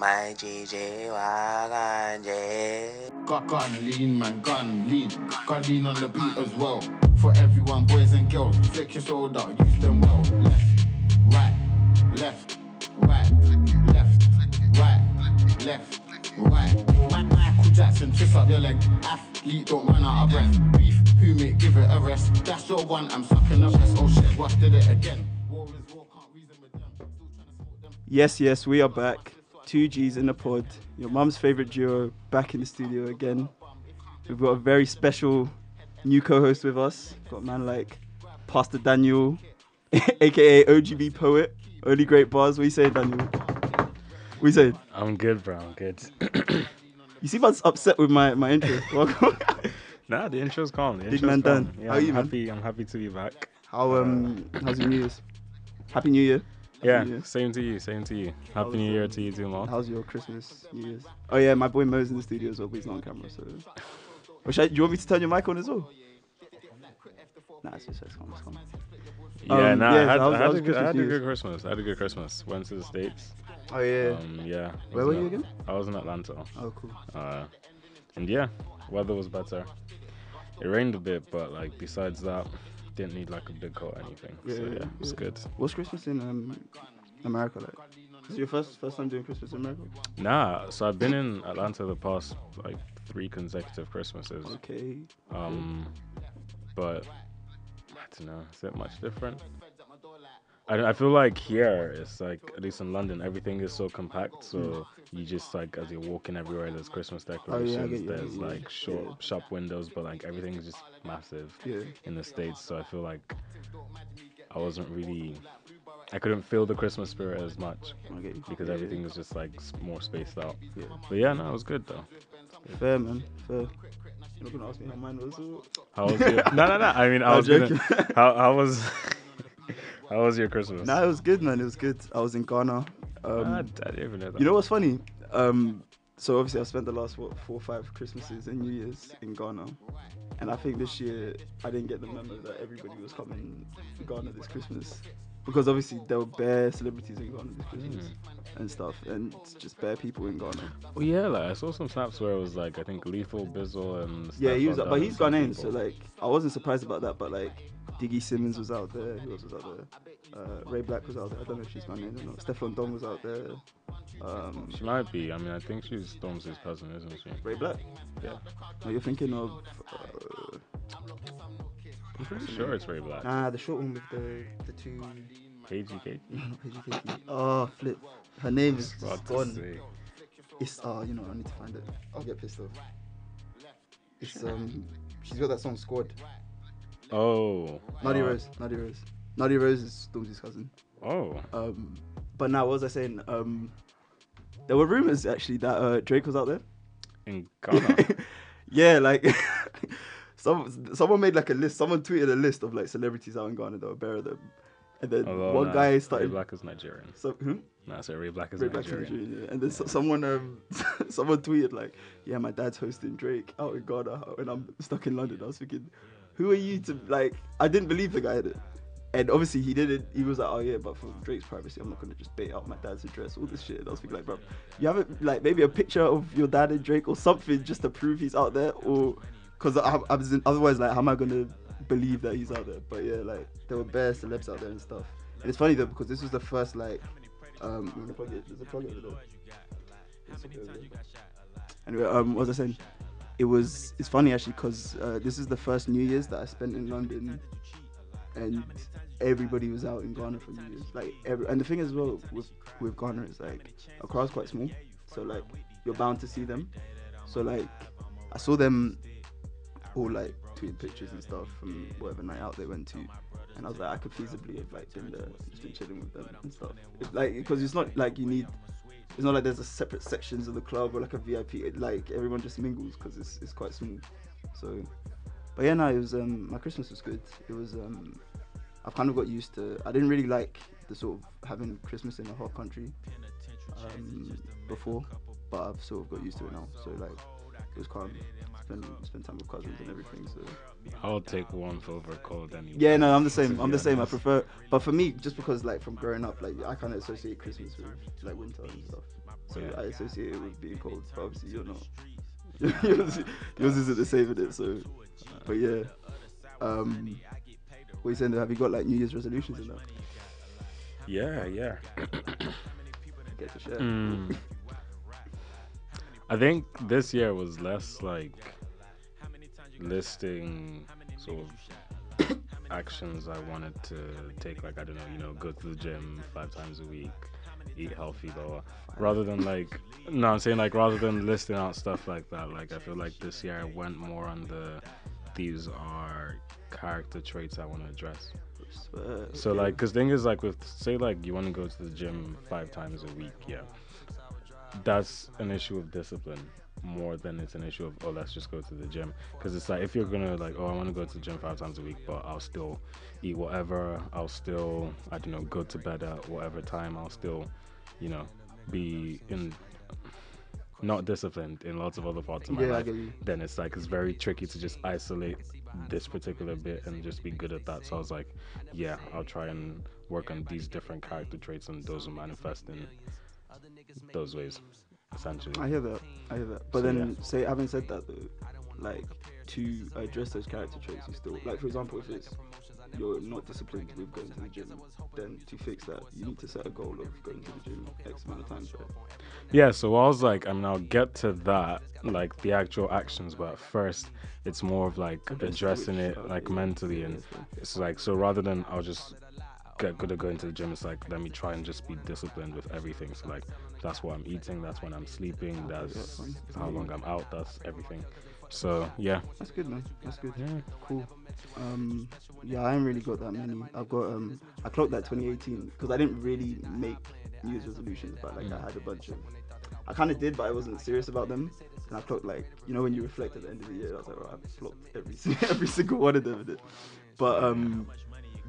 My GG Waganje. Got gun, lean man, gun, lean. Gun lean on the beat as well. For everyone, boys and girls, flex your shoulder, use them well. Left, right, left, left, right, left, right. Ma- Michael Jackson, twist up your leg. Athlete, don't run out of breath. Beef, who make, give it a rest. That's your one, I'm sucking the rest. Oh shit, what did it again? War is war, can't reason with them. Still trying to smoke them. Yes, yes, we are back. Two G's in the pod. Your mum's favorite duo back in the studio again. We've got a very special new co-host with us. Got a man like Pastor Daniel, aka OGB poet. Only great bars. What you say, Daniel? What you say? I'm good, bro. I'm good. You seem upset with my, my intro. Welcome. nah, the intro's calm. The Big intro's man calm. Dan. Yeah, How are I'm you, man? happy. I'm happy to be back. How um how's your New Year's? Happy New Year. Happy Yeah, same to you. Same to you. Happy New Year to you too, man. How's your Christmas, New Year's? Oh yeah, my boy Mo's in the studio as well, but he's not on camera. So, or should I, do you want me to turn your mic on as well? Nah, it's just it's calm, it's calm. Yeah, Um, nah, yeah, I had, how's- I had, how's a, good, I Christmas, had a good Christmas. I had a good Christmas. Went to the States. Oh yeah. Um, yeah. Where were you again? I was in Atlanta. oh cool. Uh, and yeah, weather was better. It rained a bit, but like besides that, didn't need like a big coat or anything. Yeah, so yeah, yeah, it was yeah. good. What's Christmas in um America like? Is it your first first time doing Christmas in America? Nah, so I've been in Atlanta the past like three consecutive Christmases. Okay. Um, but I don't know. Is it much different? I, I feel like here it's like at least in London everything is so compact. So you just like as you're walking everywhere, there's Christmas Oh, I decorations. get there's you. like shop Yeah. shop windows, but like everything is just massive Yeah. in the states. So I feel like I wasn't really. I couldn't feel the Christmas spirit as much I get you. because Yeah, everything was just like more spaced out. Yeah. But yeah, no, it was good though. Fair man. Fair. You're not gonna ask me how mine was. How was your? no, no, no. I mean, I was gonna, how how was how was your Christmas? Nah, it was good, man. It was good. I was in Ghana. Um, Ah, I didn't even know that. You know what's funny? Um, so obviously I spent the last what four or five Christmases and New Years in Ghana, and I think this year I didn't get the memo that everybody was coming to Ghana this Christmas because obviously there were bare celebrities in Ghana this Christmas Hmm. and stuff, and just bare people in Ghana. Well, yeah, like I saw some snaps where it was like I think Lethal Bizzle and Yeah, he was, Van but Dam he's and some Ghanaian, so like I wasn't surprised about that. But like Diggy Simmons was out there. Who else was out there? Uh, Ray BLK was out there. I don't know if she's Ghanaian or not. Stefflon Don was out there. Um, she might be. I mean, I think she's Stormzy's cousin, isn't she? Ray BLK. Yeah, No, you're thinking of. Uh, I'm pretty sure it's Ray BLK. Nah, the short one with the the two. KGK. oh, flip. Her name is gone. It's oh, you know, I need to find it. I'll get pissed off. It's um, she's got that song Skwod. Oh. Nadia Rose, Nadia Rose, Nadia Rose is Stormzy's cousin. Oh. Um, but now what was I saying? Um, there were rumors actually that uh, Drake was out there. In Ghana. yeah, like some someone made like a list. Someone tweeted a list of like celebrities out in Ghana that were better than. and then Although, one nah, guy Ray started. Black is Nigerian. So, hmm? Nah, so Ray BLK is Ray Nigerian. Nigerian, yeah. And then so, someone um someone tweeted like, yeah, my dad's hosting Drake out in Ghana, and I'm stuck in London. I was thinking, who are you to like? I didn't believe the guy it. And obviously he didn't. He was like, "Oh yeah, but for Drake's privacy, I'm not gonna just bait out my dad's address, all this shit." And I was thinking, like, bro, you haven't like maybe a picture of your dad and Drake or something just to prove he's out there, or because I, I was otherwise like, how am I gonna believe that he's out there? But yeah, like there were bare celebs out there and stuff. And it's funny though because this was the first like, um, plug it? There's a plug over there. Anyway, um, what was I saying? It was it's funny actually because uh, this is the first New Year's that I spent in London, and everybody was out in Ghana for New Year's. Like every, and the thing as well with with Ghana is like our crowd's quite small, so like you're bound to see them. So like I saw them all like tweeting pictures and stuff from whatever night out they went to, and I was like I could feasibly have like been there, just been chilling with them and stuff. Like because it's not like you need. It's not like there's a separate sections of the club or like a VIP. Like everyone just mingles because it's, it's quite small. So, but yeah, no, it was um my Christmas was good. It was um I've kind of got used to. I didn't really like the sort of having Christmas in a hot country um, before, but I've sort of got used to it now. So like it was calm. Spend spend time with cousins and everything. So I'll take warmth over cold anyway. yeah, no, I'm the same. I'm the same. I prefer, but for me, just because like from growing up, like I kind of associate Christmas with like winter and stuff. So Yeah. I associate it with being cold. But obviously, you're not. yours, yours isn't the same in it. So, but yeah. Um, what you saying? Have you got like New Year's resolutions in that? Yeah, yeah. Get to share. Mm. I think this year was less like listing sort of actions I wanted to take. Like I don't know, you know, go to the gym five times a week, eat healthy, though. Rather than like, no, I'm saying like rather than listing out stuff like that. Like I feel like this year I went more on the these are character traits I want to address. So like, cause thing is like with say like you want to go to the gym five times a week, yeah, that's an issue of discipline more than it's an issue of oh let's just go to the gym. Cause it's like if you're gonna like oh I want to go to the gym five times a week, but I'll still eat whatever, I'll still I don't know go to bed at whatever time, I'll still, you know, be in not disciplined in lots of other parts of my yeah, life then it's like it's very tricky to just isolate this particular bit and just be good at that. So I was like, yeah, I'll try and work on these different character traits and those will manifest in those ways, essentially. I hear that. I hear that. But So, then, say, having said that though, like to address those character traits, you still like, for example, if it's you're not disciplined with going to the gym, then to fix that, you need to set a goal of going to the gym X amount of times. Right? Yeah, so I was like, I mean, I'll get to that, like the actual actions, but first, it's more of like addressing it uh, like okay, mentally, and it's like so rather than I'll just get good at going to the gym, it's like let me try and just be disciplined with everything. So like that's what I'm eating, that's when I'm sleeping, that's how long I'm out, that's everything. So yeah, That's good, man. That's good. yeah, Cool. Um, yeah, I ain't really got that many. I've got um, I clocked that 2018 because I didn't really make New Year's resolutions, but like I had a bunch of. I kind of did, but I wasn't serious about them. And I clocked like, you know, when you reflect at the end of the year, I was like, oh, I've flopped every every single one of them. But um,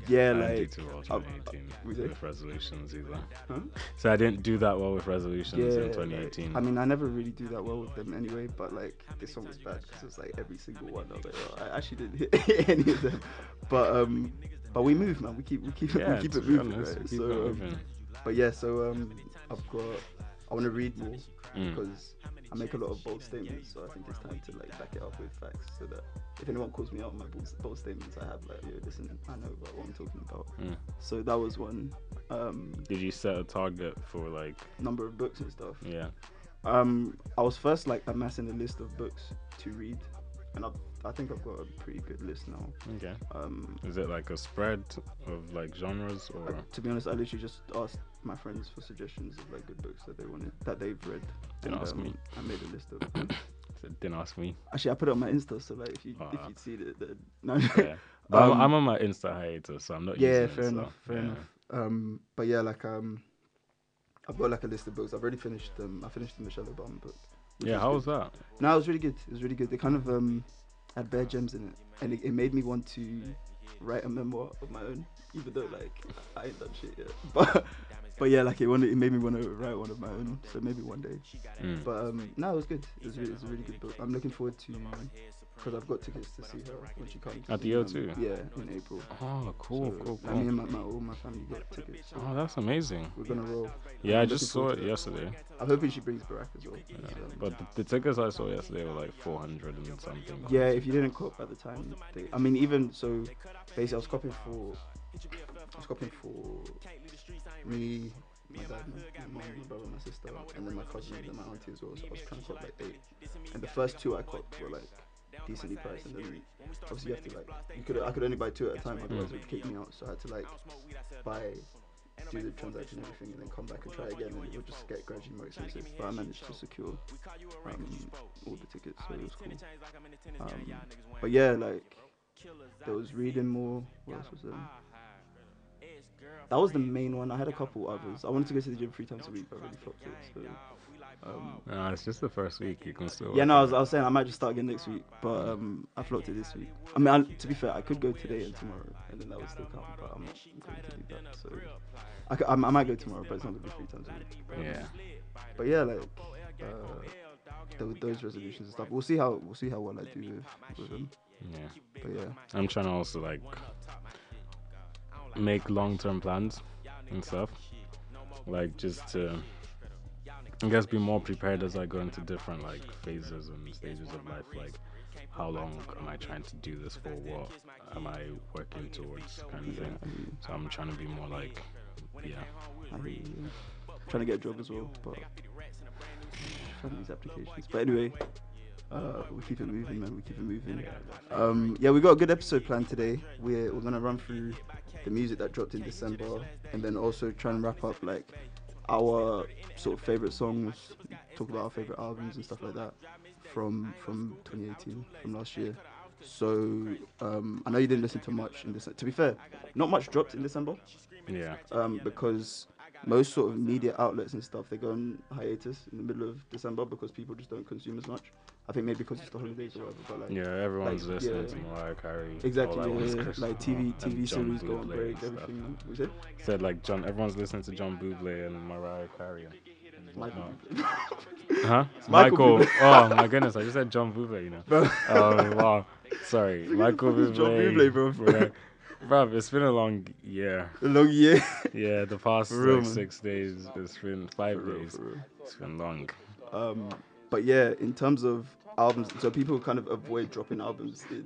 yeah, I didn't do like, too well um, 2018 we did? with resolutions either. Huh? So I didn't do that well with resolutions yeah, in like, 2018. I mean, I never really do that well with them anyway. But like, this one was bad because it was like every single one. I was like, oh, I actually didn't hit any of them. But um, but we move, man. We keep we keep yeah, we keep it moving, honest, right? keep So, it um. But yeah, so um, I've got. I want to read more Mm. Because I make a lot of bold statements. So I think it's time to like back it up with facts, so that if anyone calls me out on my bold, bold statements, I have like, yo, listen, I know about what I'm talking about. Mm. So that was one. Um, Did you set a target for like number of books and stuff. yeah? Um, I was first like amassing a list of books to read, and I've, I think I've got a pretty good list now. Okay. Um, Is it like a spread of like genres or? I- to be honest, I literally just asked my friends for suggestions of like good books that they wanted that they've read. Didn't and, ask um, me. I made a list of. Didn't ask me. Actually, I put it on my Insta, so like if you if Ah. you'd see it, no. Yeah. But I'm, Um, I'm on my Insta hiatus, so I'm not. yeah, using fair it, so, enough, fair yeah. enough. Um, but yeah, like um, I've got like a list of books. I've already finished them. I finished the Michelle Obama book. Yeah, how good. was that? No, it was really good. It was really good. They kind of um had bare gems in it, and it, it made me want to write a memoir of my own, even though like I ain't done shit yet. But but yeah, like it wanted, it made me want to write one of my own. So maybe one day. Mm. But um, no, it was good. It was, really, it was a really good book. I'm looking forward to because I've got tickets to see her when she comes. At the O2? um, Yeah, in April. Oh, cool, So, cool, cool. and my, my all my family got tickets. So Oh, that's amazing. we're gonna roll. Yeah, I I'm just saw it yesterday. I'm hoping she brings Barack as well. Yeah. Um, But the, the tickets I saw yesterday were like 400 and something. Yeah, if you didn't cop at the time, they, I mean, even so, basically, I was copying for, I was copying for me, my dad, my, my mom, my brother, my sister, and then my cousin, and then my auntie as well. So I was trying to cop like eight, and the first two I copped were like decently priced, and then obviously you have to like, you could, I could only buy two at a time, otherwise it would kick me out. So I had to like buy. Do the transaction and everything, and then come back and try again, and it would just get gradually more expensive. But I managed to secure um, all the tickets, so it was cool. Um, but yeah, like there was reading more. What else was there? That was the main one. I had a couple others. I wanted to go to the gym three times a week, but I really flopped it. So, um, Nah, it's just the first week. You can still. yeah, no, I was. I was saying I might just start again next week, but um, I flopped it this week. I mean, I, to be fair, I could go today and tomorrow, and then that would still count, but I'm not going to do that. So I might go tomorrow, but it's not gonna be three times a week. Yeah. But yeah, like uh, tho- those resolutions and stuff. We'll see how we'll see how well I do with with them. Yeah. But yeah, I'm trying to also like make long term plans and stuff. Like just to I guess be more prepared as I go into different like phases and stages of life. Like how long am I trying to do this for? What am I working towards kind of thing. Mean, So I'm trying to be more like yeah. I you. Trying to get a job as well, but trying these applications. But anyway, uh, we keep it moving, man. We keep it moving. Um, yeah, we got a good episode planned today. We're we're gonna run through the music that dropped in December, and then also try and wrap up like our sort of favorite songs, talk about our favorite albums and stuff like that from from 2018, from last year. So um, I know you didn't listen to much in December. To be fair, not much dropped in December Yeah. um, because most sort of media outlets and stuff they go on hiatus in the middle of December because people just don't consume as much. I think maybe because it's the holidays or whatever. But like, Yeah, everyone's like, listening yeah. to Mariah Carey. exactly, all yeah, yeah, like TV TV series go on break, everything. What you say? Said like John, everyone's listening to John Buble and Mariah Carey. And, and Michael. Huh? Michael Michael. oh my goodness, I just said John Buble, you know. Um, wow. Sorry, Michael Bublé. John Bublé, bro? Bruv, it's been a long year. A long year. Yeah, the past like six days. It's been five For days. for. It's been long. Um, but yeah, in terms of albums, so people kind of avoid dropping albums in,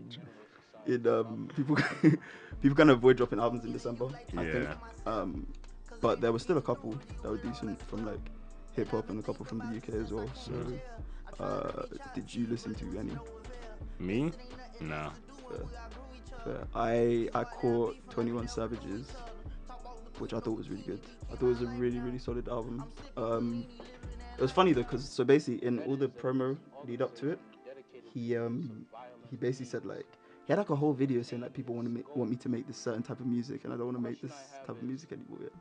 in um, people people kind of avoid dropping albums in December. I think. Yeah. Um, but there were still a couple that were decent from like hip hop and a couple from the UK as well. So, uh, did you listen to any? Me? No. Fair. I I caught Twenty One Savages, which I thought was really good. I thought it was a really really solid album. Um, it was funny though, cause so basically in all the promo lead up to it, he um he basically said like he had like a whole video saying like people want to make want me to make this certain type of music and I don't want to make this type of music anymore. Yet.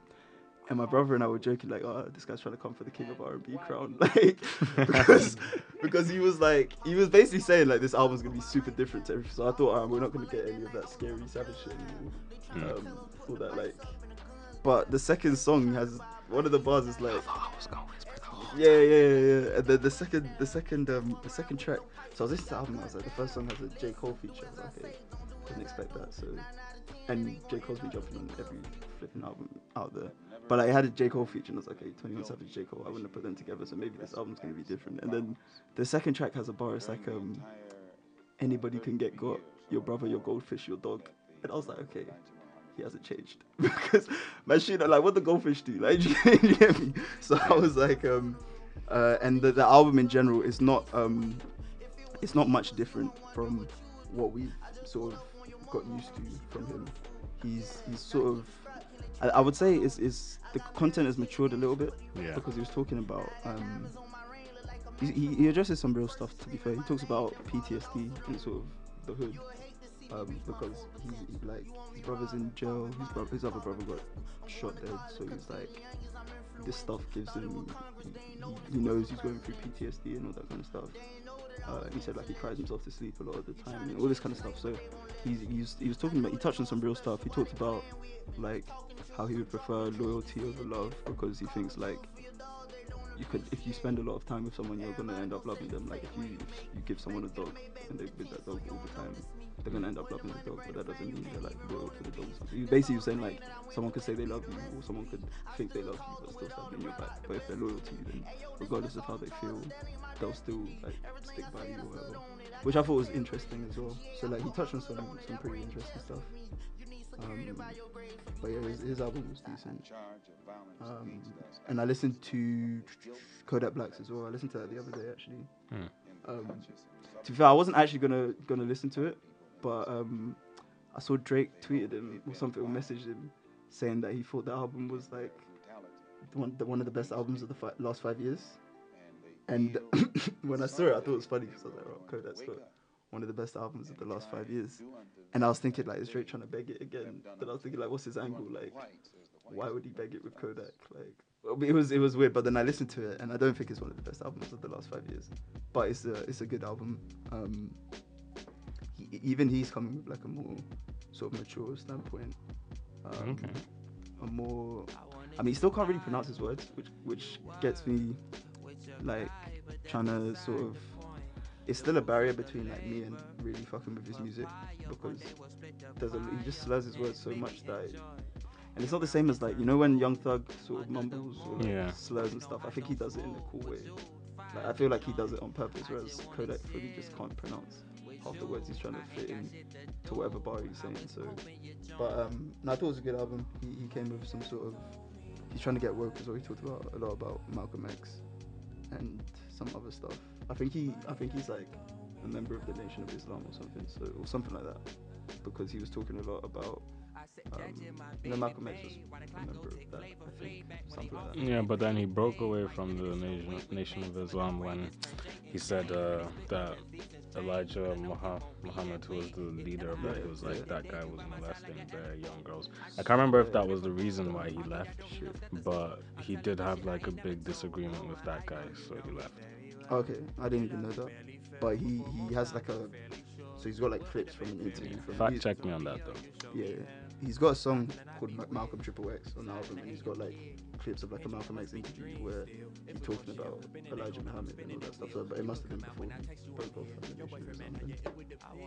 And my brother and I were joking like, oh, this guy's trying to come for the king of R&B crown, like because because he was like he was basically saying like this album's gonna be super different to everything. So I thought, um, we're not gonna get any of that scary savage shit anymore. Um, all that like, but the second song has one of the bars is like, yeah, yeah, yeah, yeah. And then the second, the second, um, the second track. So I was listening to the album. I was like, the first song has a J Cole feature. I was like, okay, didn't expect that. So, and J Cole's been jumping on every flipping album out there. But like, it had a J Cole feature, and I was like, okay, 21 Savage, J Cole. I wouldn't have put them together, so maybe this album's gonna be different. And then the second track has a bar. It's like, um, anybody can get got. Your brother, your goldfish, your dog. And I was like, okay, he hasn't changed because my shit like what the goldfish do like do you, do you get me so i was like um uh and the, the album in general is not um it's not much different from what we sort of got used to from him he's he's sort of i, I would say is is the content has matured a little bit Yeah. because he was talking about um he, he, addresses some real stuff to be fair he talks about ptsd and sort of the hood um, because he's, he like his brother's in jail. His brother, his other brother got shot dead, so he's like this stuff gives him. He- he knows he's going through PTSD and all that kind of stuff. Uh, he said like he cries himself to sleep a lot of the time, and all this kind of stuff. So he's, he's he was talking about he touched on some real stuff. He talked about like how he would prefer loyalty over love because he thinks like you could if you spend a lot of time with someone you're gonna end up loving them like if you if you give someone a dog and they're with that dog all the time they're gonna end up loving the dog but that doesn't mean they're like loyal to the dog so basically was saying like someone could say they love you or someone could think they love you but still stab in your back but if they're loyal to you then regardless of how they feel they'll still like stick by you or whatever which I thought was interesting as well so like he touched on some some pretty interesting stuff um, but yeah his, his album was decent um, and I listened to Kodak Blacks as well. I listened to that the other day actually. Hmm. Um, to be fair, I wasn't actually gonna gonna listen to it, but um, I saw Drake tweeted him or something or messaged him saying that he thought the album was like one one of the best albums of the fi- last five years. And when I saw it, I thought it was funny because I was like, "Oh, Kodak's got one of the best albums of the last five years." And I was thinking like, is Drake trying to beg it again? Then I was thinking like, what's his angle? Like, why would he beg it with Kodak? Like, it was it was weird. But then I listened to it, and I don't think it's one of the best albums of the last five years. But it's a it's a good album. Um, even he's coming with like a more sort of mature standpoint. Um, Okay. A more, I mean, he still can't really pronounce his words, which which gets me like trying to sort of. It's still a barrier between like me and really fucking with his music because there's a he just slurs his words so much that. and it's not the same as like you know when Young Thug sort of mumbles or like Yeah. slurs and stuff. I think he does it in a cool way. Like I feel like he does it on purpose, whereas Kodak fully just can't pronounce words he's trying to fit in to whatever bar he's saying. So, but um, no, I thought it was a good album. He, he came with some sort of he's trying to get woke as well. He talked about a lot about Malcolm X and some other stuff. I think he I think he's like a member of the Nation of Islam or something. So or something like that because he was talking a lot about. Um, you know, Malcolm X was a member of that, I think, something like that. Yeah, but then he broke away from the Nation, Nation of Islam when he said uh, that Elijah Muha- Muhammad, who was the leader of that, he was like, that guy was molesting the young girls. I can't remember if that was the reason why he left, but he did have like a big disagreement with that guy, so he left. Okay, I didn't even know that. But he he has like a so he's got like clips from an interview from Fact check me on that though. Yeah, yeah. He's got a song called Malcolm Triple X on the album, and he's got like clips of like a Malcolm X interview where he's talking about Elijah Muhammad and all that stuff. So, but it must have been before he broke off.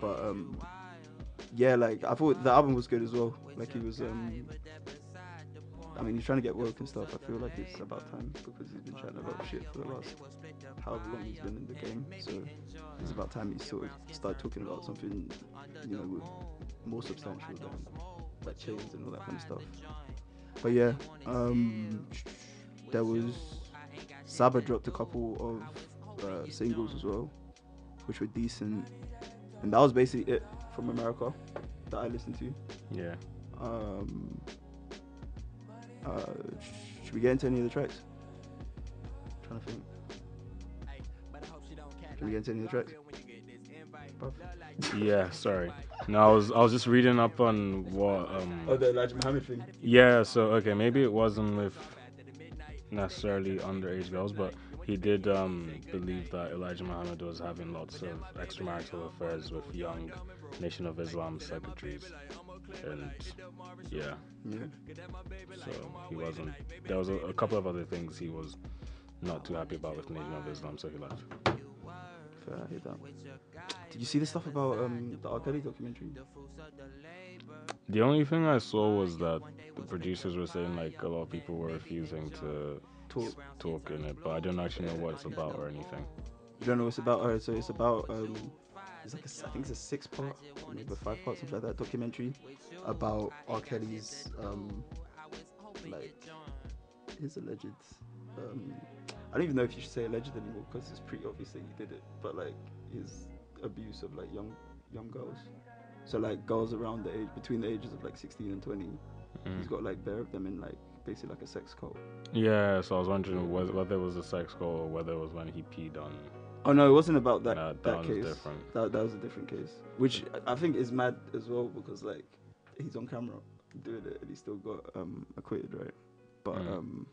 But um, yeah, like I thought the album was good as well. Like he was um. I mean, he's trying to get work and stuff. I feel like it's about time because he's been trying a lot of shit for the last however long he's been in the game. So it's about time he sort of start talking about something, you know, more substantial than like chains and all that kind of stuff. But yeah, um, there was Saba dropped a couple of uh, singles as well, which were decent, and that was basically it from America that I listened to. Yeah. Um, uh, should we get into any of the tracks? trying to think. Should we get into any of the tracks? Bruv. Yeah, sorry. No, I was I was just reading up on what um Oh, the Elijah Muhammad thing. Yeah, so okay, maybe it wasn't with necessarily underage girls, but he did um, believe that Elijah Muhammad was having lots of extramarital affairs with young Nation of Islam secretaries, and yeah, Yeah. so he wasn't. There was a, a couple of other things he was not too happy about with Nation of Islam, so he left. Fair, I hear that. Did you see the stuff about um, the R. Kelly documentary? The only thing I saw was that the producers were saying like a lot of people were refusing to Talk. talk in it, but I don't actually know what it's about or anything. You don't know what it's about? Alright, so it's about um, it's like a I think it's a six part, maybe a five part, something like that documentary about R. Kelly's um, like his alleged. Um, I don't even know if you should say alleged anymore because it's pretty obvious that he did it, but like his abuse of like young young girls. So like girls around the age between the ages of like 16 and 20. Mm. He's got like bare of them in like basically like a sex cult. Yeah, so I was wondering whether, whether it was a sex call or whether it was when he peed on. Oh no, it wasn't about that. That, that case. different. That that was a different case, which I I think is mad as well because like he's on camera doing it and he still got um acquitted, right? But Mm. um,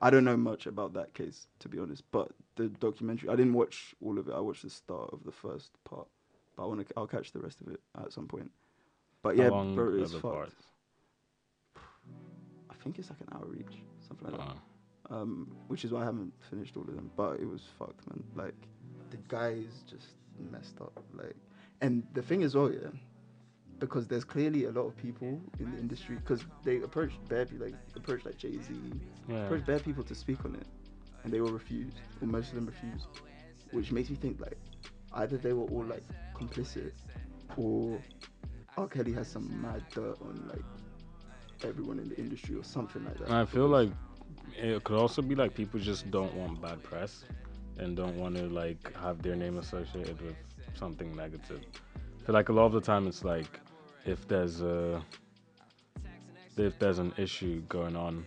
I don't know much about that case to be honest. But the documentary, I didn't watch all of it. I watched the start of the first part, but I want to. I'll catch the rest of it at some point. But How yeah, long bro, it's the fucked. parts? I think it's like an hour each, something like that Uh, um, which is why I haven't finished all of them. But it was fucked, man. Like the guys just messed up. Like, and the thing as well, yeah, because there's clearly a lot of people in the industry because they approached bad people, like approached like Jay Z, yeah. approached bare people to speak on it, and they were refused, or most of them refused, which makes me think like either they were all like complicit, or R. Kelly has some mad dirt on like everyone in the industry or something like that. I feel like it could also be like people just don't want bad press and don't want to like have their name associated with something negative. I feel like a lot of the time it's like if there's a if there's an issue going on,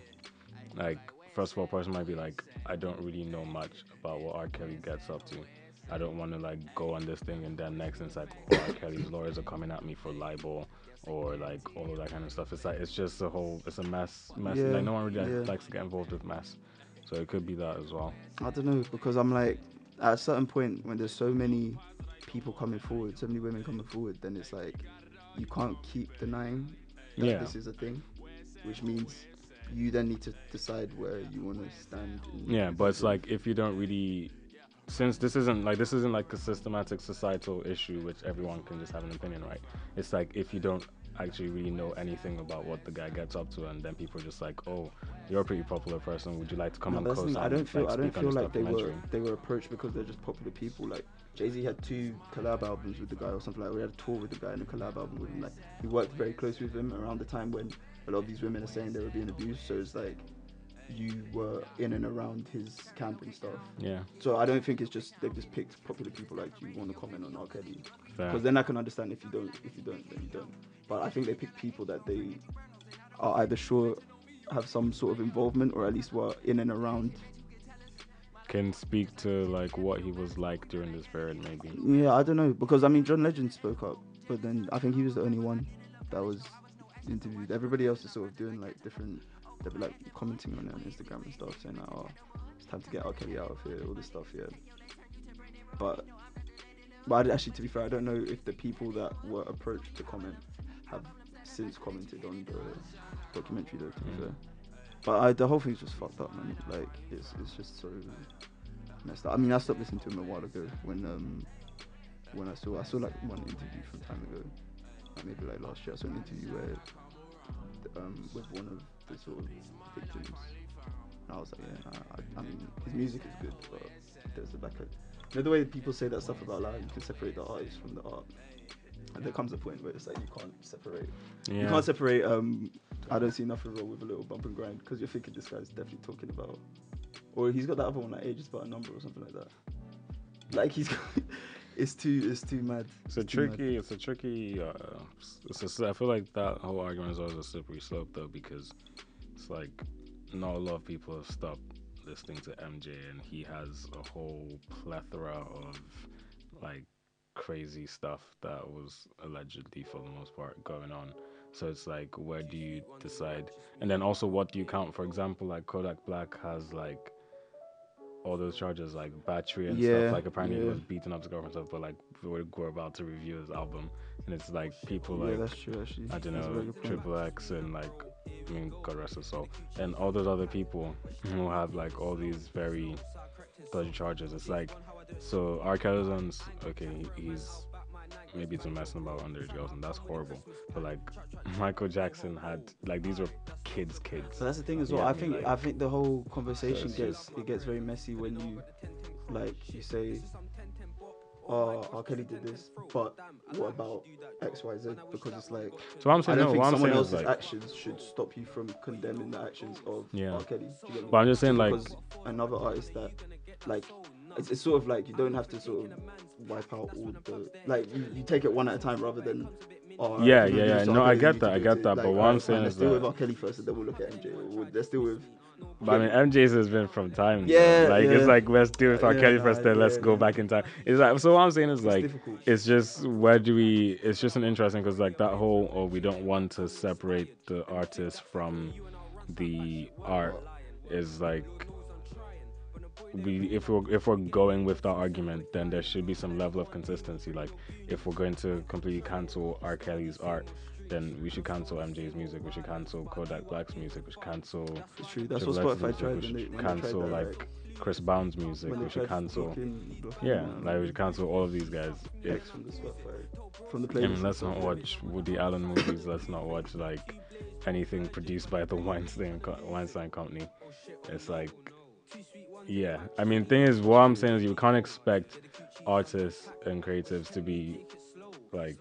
like first of all, a person might be like, I don't really know much about what R. Kelly gets up to. I don't want to like go on this thing, and then next it's like oh, R. Kelly's lawyers are coming at me for libel or like all of that kind of stuff. It's like it's just a whole, it's a mess. Mess. Yeah, like no one really yeah. likes to get involved with mess, so it could be that as well. I don't know because I'm like at a certain point when there's so many people coming forward, so many women coming forward, then it's like you can't keep denying that Yeah. this is a thing, which means you then need to decide where you want to stand. In Yeah, but it's like if you don't really since this isn't like this isn't like a systematic societal issue which everyone can just have an opinion, right? It's like if you don't actually really know anything about what the guy gets up to, and then people are just like, oh, you're a pretty popular person. Would you like to come No, and the co thing, I don't feel like, I don't feel like they were they were approached because they're just popular people. Like Jay Z had two collab albums with the guy or something like. We had a tour with the guy and a collab album with him. Like he worked very close with him around the time when a lot of these women are saying they were being abused. So it's like you were in and around his camp and stuff. Yeah, So I don't think it's just they've just picked popular people like you want to comment on R. Kelly. Because then I can understand if you don't, if you don't, then you don't. But I think they pick people that they are either sure have some sort of involvement or at least were in and around. Can speak to like what he was like during this period, maybe. Yeah, I don't know because I mean John Legend spoke up, but then I think he was the only one that was interviewed. Everybody else is sort of doing like different. They'll be like commenting on it on Instagram and stuff, saying like, "Oh, it's time to get R. Kelly out of here," all this stuff. Yeah, but but actually, to be fair, I don't know if the people that were approached to comment have since commented on the documentary though. To be Mm. fair, but I, the whole thing's just fucked up, man. Like it's it's just so messed up. I mean, I stopped listening to him a while ago when um when I saw I saw like one interview from time ago, like maybe like last year. I saw an interview where um with one of the sort of victims. And I was like, yeah, I, I mean, his music is good, but there's a a you know the way people say that stuff about like you can separate the artist from the art. There comes a point where it's like you can't separate. You can't separate. Um, I don't see nothing wrong with a little bump and grind because you're thinking this guy's definitely talking about, or he's got that other one that ages by a number or something like that. Like he's, it's too, it's too mad. It's a It's mad. tricky. It's a tricky. Uh, it's a, I feel like that whole argument is always a slippery slope, though, because it's like not a lot of people have stopped listening to MJ, and he has a whole plethora of like crazy stuff that was allegedly, for the most part, going on. So it's like, where do you decide? And then also, what do you count? For example, like Kodak Black has like all those charges, like battery and Yeah, stuff. Like apparently he was beating up his girlfriend and stuff, but like we're, we're about to review his album, and it's like people yeah, like that's true. Actually, I don't know. Triple X and like I mean God rest his soul, and all those other people who have like all these very dodgy charges. It's like so R. Kelly's on okay, he's maybe it's messing about underage girls, and that's horrible. But like Michael Jackson had like these were kids, kids. So that's the thing as well. Yeah, I think like- I think the whole conversation it's gets it gets very messy when you like you say, "Oh, R. Kelly did this," but what about X, Y, Z? Because it's like So what I'm I don't no, think someone else's like, actions should stop you from condemning the actions of Yeah. R. Kelly. Do you get me? but I'm just saying Just like another artist that like it's, it's sort of like you don't have to sort of wipe out all the like you, you take it one at a time rather than oh, Yeah, yeah, yeah. No, I get that, I get that, but like, what I'm saying is that- with R. Kelly first and then we'll look at MJ or they're still with But I mean, MJ's has been from time. Yeah, Yeah, like yeah. it's like let's do with R. Yeah, Kelly first, then let's yeah, go yeah. back in time. It's like so. What I'm saying is it's like difficult. it's just where do we? It's just an interesting because like that whole oh we don't want to separate the artist from the art is like we if we're if we're going with that argument then there should be some level of consistency like if we're going to completely cancel R. Kelly's art then we should cancel MJ's music we should cancel Kodak Black's music we should cancel It's true. That's Triple what Spotify music, tried we should when they tried cancel that, like Chris Brown's music when we should cancel blocking- blocking, yeah um, like we should cancel all of these guys if X from the Spotify from the I mean, let's not watch Woody Allen movies. Let's not watch like anything produced by the Weinstein Weinstein Company. It's like, yeah. I mean, thing is, what I'm saying is, you can't expect artists and creatives to be like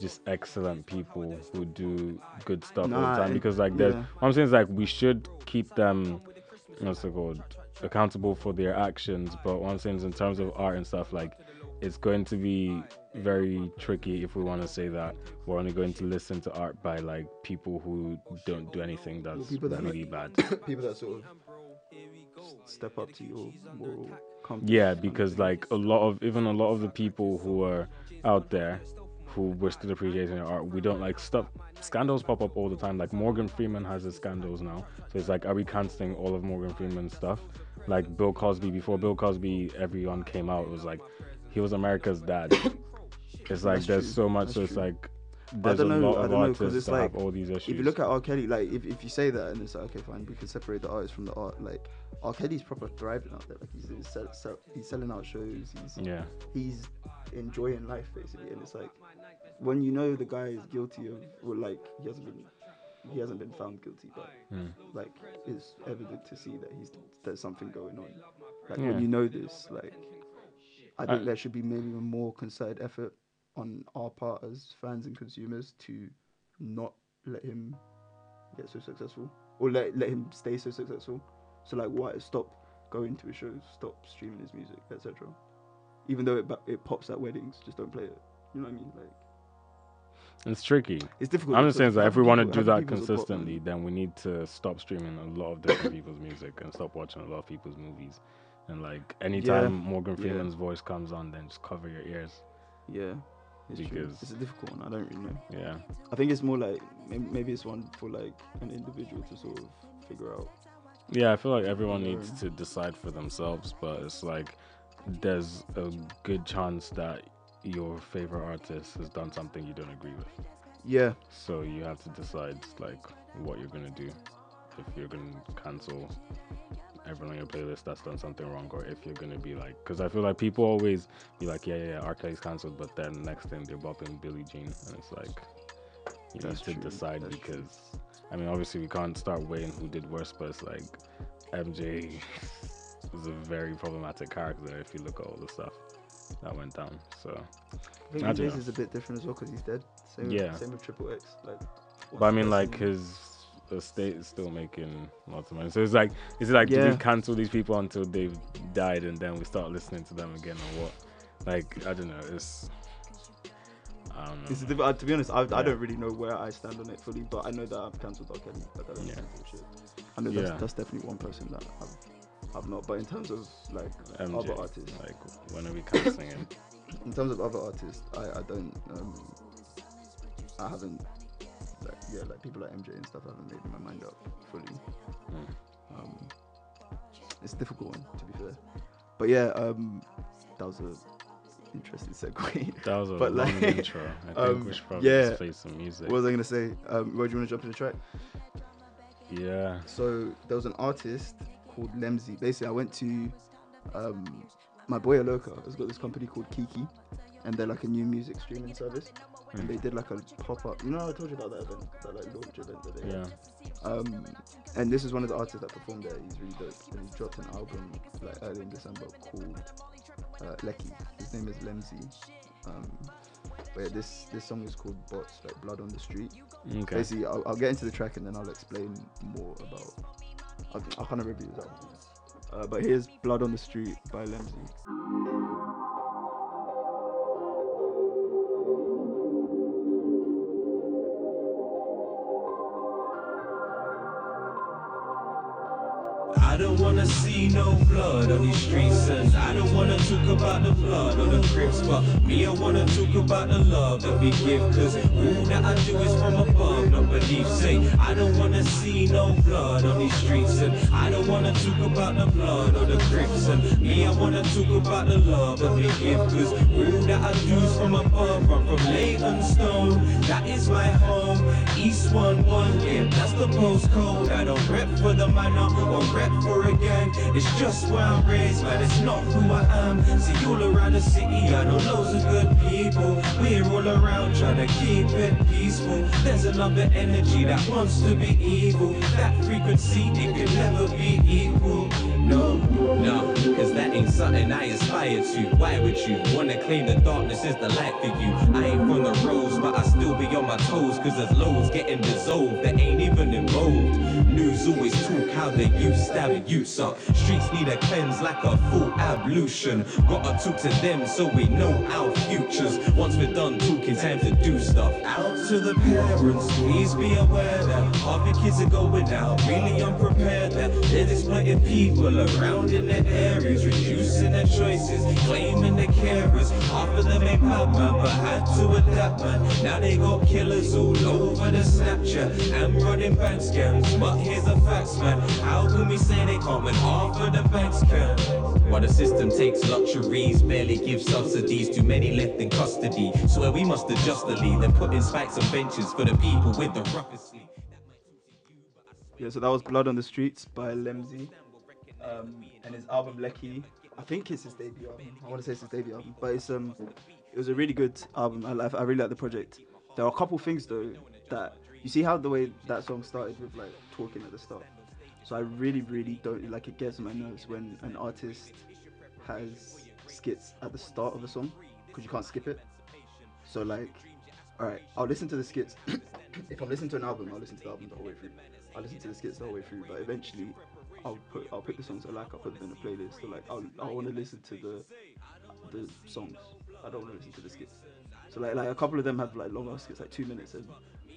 just excellent people who do good stuff all the time because like yeah. what I'm saying is like we should keep them what's it called accountable for their actions but what I'm saying is in terms of art and stuff like it's going to be very tricky if we want to say that we're only going to listen to art by like people who don't do anything that's people that really bad people that sort of step up to your moral compass. Yeah, because like a lot of even a lot of the people who are out there who we're still appreciating their art, we don't like stuff. Scandals pop up all the time. Like Morgan Freeman has his scandals now, so it's like, are we canceling all of Morgan Freeman's stuff? Like Bill Cosby. Before Bill Cosby, everyone came out. It was like he was America's dad. It's like That's there's true, so much. that's So it's true. like there's don't a know, I don't know, because it's like, all these issues. If you look at R. Kelly, like if, if you say that and it's like okay, fine, we can separate the artist from the art. Like R. Kelly's proper thriving out there. Like he's he's, sell, sell, he's selling out shows. He's yeah, he's enjoying life basically, and it's like when you know the guy is guilty of, well, like he hasn't been he hasn't been found guilty, but Mm. like it's evident to see that he's there's something going on. Like Yeah. when you know this, like I think I- there should be maybe a more concerted effort on our part as fans and consumers to not let him get so successful or let let him stay so successful. So like, why Stop going to his shows, stop streaming his music, etc. Even though it it pops at weddings, just don't play it. You know what I mean? Like it's tricky. it's difficult. I'm just saying that if we want to do that consistently, then we need to stop streaming a lot of different people's music and stop watching a lot of people's movies. And like anytime Morgan yeah. Freeman's voice comes on, then just cover your ears. Yeah, it's true. It's a difficult one. I don't really know. Yeah, I think it's more like maybe, maybe it's one for like an individual to sort of figure out. yeah. I feel like everyone needs to decide for themselves, but it's like there's a good chance that your favorite artist has done something you don't agree with. Yeah, So you have to decide like what you're gonna do. If you're gonna cancel everyone on your playlist that's done something wrong, or if you're gonna be like, because I feel like people always be like, yeah, yeah, yeah, R. Kelly's cancelled, but then next thing they're bopping Billie Jean, and it's like you That's need to true, decide that's true. because I mean, obviously we can't start weighing who did worse, but it's like MJ was a very problematic character if you look at all the stuff that went down. So, I think I don't DJ's know. is a bit different as well because he's dead. Same Yeah. With, same with Triple X. Like. but I mean, like person- his state is still making lots of money. So it's like, is it like, do we cancel these people until they've died and then we start listening to them again, or what? Like, I don't know. It's, I don't know. It's uh, to be honest, I, Yeah. I don't really know where I stand on it fully, but I know that I've cancelled R. Kelly. Like, I don't Yeah. listen to his shit. I know that's, Yeah. that's definitely one person that I've, I've not. But in terms of like MJ, other artists, like, when are we canceling him? in terms of other artists, I, I don't um I haven't yeah like people like MJ and stuff I haven't made my mind up fully. Hmm. Um, it's a difficult one to be fair, but yeah um that was a interesting segue. That was a But, long like, intro. I think um, we should probably yeah. just play some music. what was I gonna say? Um, where do you want to jump to the track? yeah. So there was an artist called Lemzy. Basically, I went to um, my boy Aloka has got this company called Kiki, and they're like a new music streaming service. And Hmm. they did like a pop up. You know, I told you about that event, that like launch event that they Yeah. had. Um, and this is one of the artists that performed there. He's really dope, and he dropped an album like early in December called uh, Lecky. His name is Lemzy. Um, but yeah, this this song is called Bots, like Blood on the Street. Okay. Basically, I'll, I'll get into the track and then I'll explain more about. I'll, I'll kind of review that. Uh, but here's Blood on the Street by Lemzy. Blood on these streets And I don't wanna talk about the blood or the crips But me, I wanna talk about the love that we give Cause all that I do is from above, not beneath. Say, I don't wanna see no blood on these streets And I don't wanna talk about the blood or the crips And me, I wanna talk about the love that we give Cause all that I do is from above. I'm from Leytonstone, that is my home. East 1 1, yeah, that's the postcode. I don't rep for the manor or rep for a gang. It's just where I'm raised, man, it's not who I am See all around the city, I know loads of good people. We're all around trying to keep it peaceful. There's another energy that wants to be evil. That frequency, it can never be equal. No, no, cause that ain't something I aspire to. Why would you wanna claim the darkness is the light for you? I ain't from the roads, but I still be on my toes Cause there's loads getting dissolved that ain't even involved News always talk how the youth stabbing youths up Streets need a cleanse like a full ablution. Gotta talk to them so we know our futures. Once we're done talking, time to do stuff. Out to the parents, please be aware that Half your kids are going out, really unprepared. That there's this exploiting people around in the areas, reducing their choices, claiming the carers. Half of them ain't bad but had to adapt man. Now they got killers all over the Snapchat and running bank scams. But here's the facts, man. How can we say they can't when half the banks can? While the system takes luxuries, barely gives subsidies, too many left in custody. Swear we must adjust the lead, then put in spikes on benches for the people with the roughest sleep. Yeah, so that was Blood on the Streets by Lemzy. Um, and his album Lecky. I think it's his debut album. I want to say it's his debut album, but it's um, it was a really good album. I, I really like the project. There are a couple things though that you see how the way that song started with like talking at the start. So I really, really don't like it. Gets on my nerves when an artist has skits at the start of a song because you can't skip it. So like, all right, I'll listen to the skits. if I'm listening to an album, I'll listen to the album the whole way through. I'll listen to the skits the whole way through. But eventually, I'll put I'll pick the songs I like. I'll put them in a playlist. So like, I'll, I want to listen to the the songs. I don't want to listen to the skits. So like like a couple of them have like long skits, like two minutes, and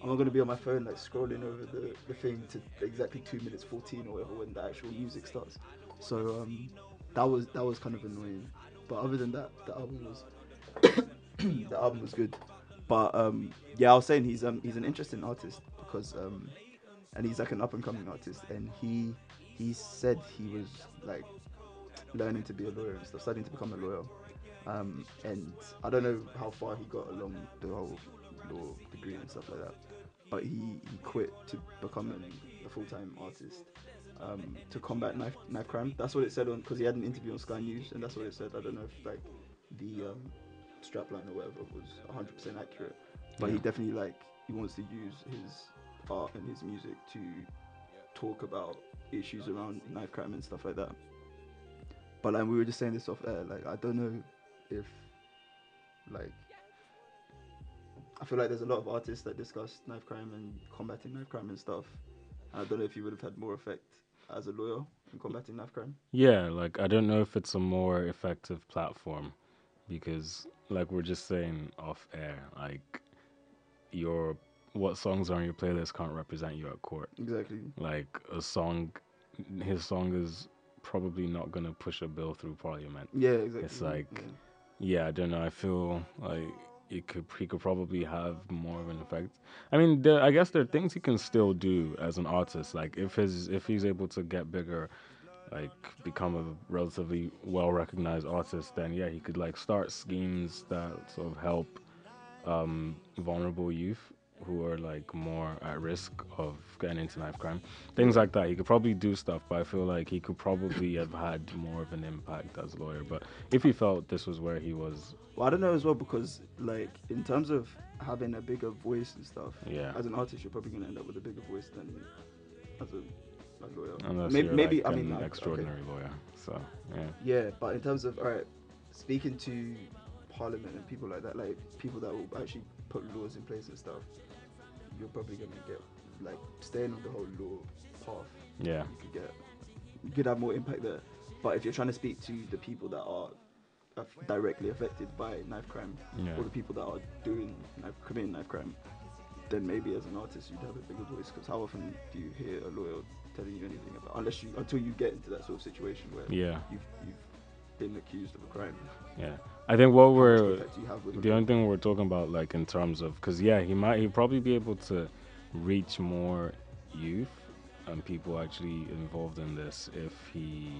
I'm not gonna be on my phone like scrolling over the, the thing to exactly two minutes fourteen or whatever when the actual music starts. So um, that was that was kind of annoying. But other than that, the album was the album was good. But um, yeah, I was saying he's um he's an interesting artist because um, and he's like an up and coming artist, and he he said he was like learning to be a lawyer and stuff, studying to become a lawyer. Um, and I don't know how far he got along the whole law degree and stuff like that, but he, he quit to become an, a full time artist um, to combat knife knife crime. That's what it said on because he had an interview on Sky News, and that's what it said. I don't know if like the um, strapline or whatever was 100% accurate, but he definitely like he wants to use his art and his music to talk about issues around knife crime and stuff like that. But like we were just saying this off air, like I don't know if like I feel like there's a lot of artists that discuss knife crime and combating knife crime and stuff. I don't know if you would have had more effect as a lawyer in combating knife crime. Yeah, like I don't know if it's a more effective platform because like we're just saying off air, like your what songs are on your playlist can't represent you at court. Exactly. Like a song his song is probably not gonna push a bill through parliament. Yeah, exactly. It's like yeah. yeah, I don't know. I feel like it could he could probably have more of an effect. I mean, there, I guess there are things he can still do as an artist. Like if his if he's able to get bigger, like become a relatively well recognized artist, then yeah, he could like start schemes that sort of help um, vulnerable youth who are like more at risk of getting into knife crime. Things like that. He could probably do stuff, but I feel like he could probably have had more of an impact as a lawyer. But if he felt this was where he was, Well, I don't know as well because like in terms of having a bigger voice and stuff. Yeah. As an artist, you're probably gonna end up with a bigger voice than as a, unless maybe, you're maybe like I mean an like, okay. extraordinary lawyer. So yeah, Yeah, but in terms of alright, speaking to parliament and people like that, like people that will actually put laws in place and stuff, you're probably gonna get like staying on the whole law path. yeah, You could get, you could have more impact there. But if you're trying to speak to the people that are aff- directly affected by knife crime, Yeah. or the people that are doing knife, committing knife crime, then maybe as an artist you'd have a bigger voice. Because how often do you hear a lawyer telling you anything about, unless you until you get into that sort of situation where yeah, you've you've been accused of a crime. yeah. I think what we're impact do you have with a the only thing we're talking about, like in terms of, because yeah, he might, he'd probably be able to reach more youth and people actually involved in this if he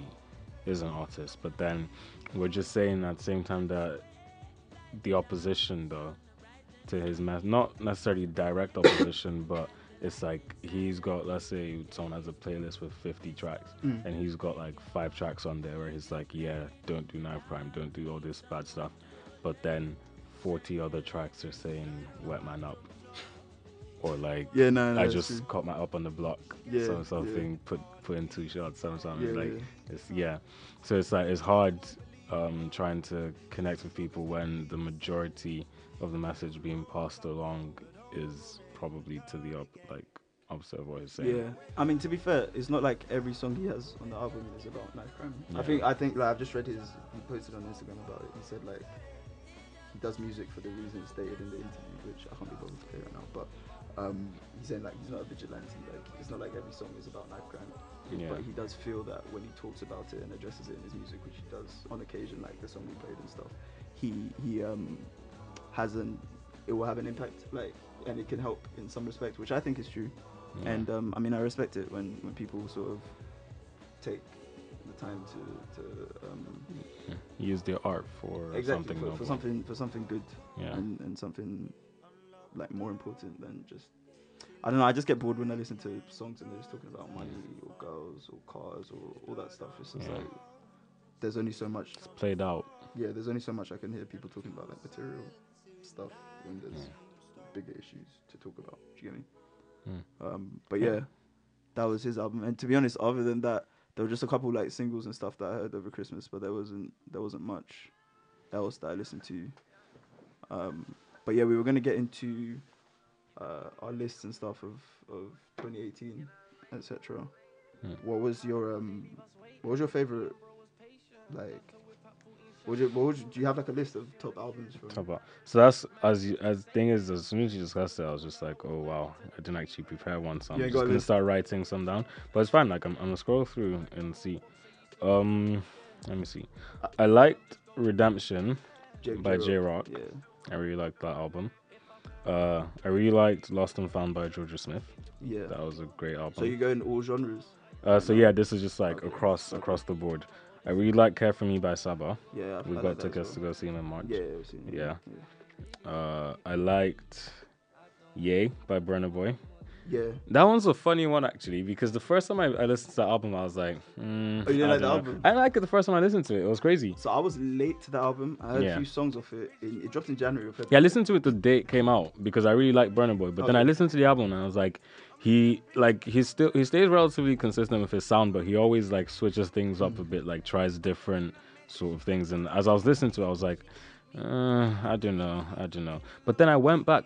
is an artist. But then we're just saying at the same time that the opposition, though, to his mess, not necessarily direct opposition, but it's like he's got, let's say, someone has a playlist with 50 tracks, Mm. and he's got like five tracks on there where he's like, yeah, don't do knife crime, don't do all this bad stuff. But then 40 other tracks are saying, wet man up. Or like, Yeah, no, no, I just true. caught my up on the block. Yeah, so yeah. something, put put in two shots, some something. Yeah, like, yeah. it's, yeah. So it's like, it's hard um, trying to connect with people when the majority of the message being passed along is probably to the op- like opposite of what he's saying. Yeah, I mean to be fair, it's not like every song he has on the album is about knife crime. I think I think like I've just read his he posted on Instagram about it. He said like he does music for the reasons stated in the interview, which I can't be bothered to play right now. But um, he's saying like he's not a vigilante. Like it's not like every song is about knife crime. it- Yeah. but he does feel that when he talks about it and addresses it in his music, which he does on occasion, like the song we played and stuff, he he um has an it will have an impact, like, and it can help in some respect, which I think is true. Yeah. And um, I mean, I respect it when when people sort of take the time to to um, use their art for exactly something for, noble. for something for something good Yeah. and, and something like more important than just I don't know. I just get bored when I listen to songs and they're just talking about money or girls or cars or all that stuff. It's just like there's only so much. It's played out. Yeah, there's only so much I can hear people talking about like material stuff when there's bigger issues to talk about. Do you get me? Mm. Um, but Yeah. that was his album. And to be honest, other than that, there were just a couple like singles and stuff that I heard over Christmas, but there wasn't there wasn't much else that I listened to. Um, but yeah, we were gonna get into uh, our lists and stuff of, of 2018, etc. Hmm. What was your um, what was your favorite like? Would you, what would you, do you have like a list of top albums from? Top. So that's as you, as thing is as soon as you discussed it, I was just like, oh wow, I didn't actually prepare one, so I'm ain't just gonna list? start writing some down. But it's fine. Like I'm, I'm gonna scroll through and see. Um, let me see. I, liked Redemption J- by. Jay Rock. Yeah, I really liked that album. Uh, I really liked Lost and Found by Jorja Smith. yeah. That was a great album. So you go in all genres. uh, so yeah, this is just like Okay, across okay. across the board. I really like Care for Me by Saba. Yeah, We got like tickets to go see him in March. Yeah, Yeah. yeah. Uh, I liked Ye by Burna Boy. Yeah. That one's a funny one actually because the first time I, I listened to that album, I was like, mm, Oh, you didn't I like the know. album? I liked it the first time I listened to it. It was crazy. So I was late to the album. I heard Yeah. a few songs off it. In, it dropped in January or February. Yeah, I listened to it the day it came out because I really like Burna Boy. But then I listened to the album and I was like, he like he's still he stays relatively consistent with his sound, but he always like switches things up a bit, like tries different sort of things. And as I was listening to it, I was like, uh, I don't know, I don't know. But then I went back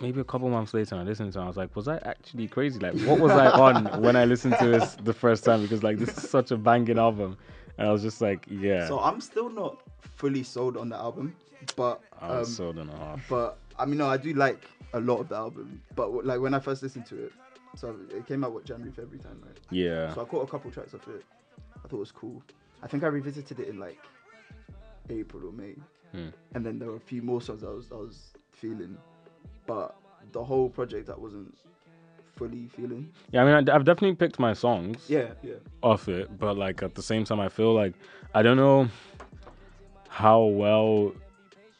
maybe a couple months later and I listened to it. I was like, was I actually crazy? Like, what was I on when I listened to this the first time? Because like this is such a banging album. And I was just like, yeah, So I'm still not fully sold on the album, but I um, was sold on a half. but I mean, no, I do like a lot of the album. But like when I first listened to it, so it came out what January, February time, right? Yeah. So I caught a couple tracks of it. I thought it was cool. I think I revisited it in like April or May, Hmm. and then there were a few more songs I was I was feeling, but the whole project I wasn't fully feeling. Yeah, I mean, I, I've definitely picked my songs. Yeah, yeah. off it, but like at the same time, I feel like I don't know how well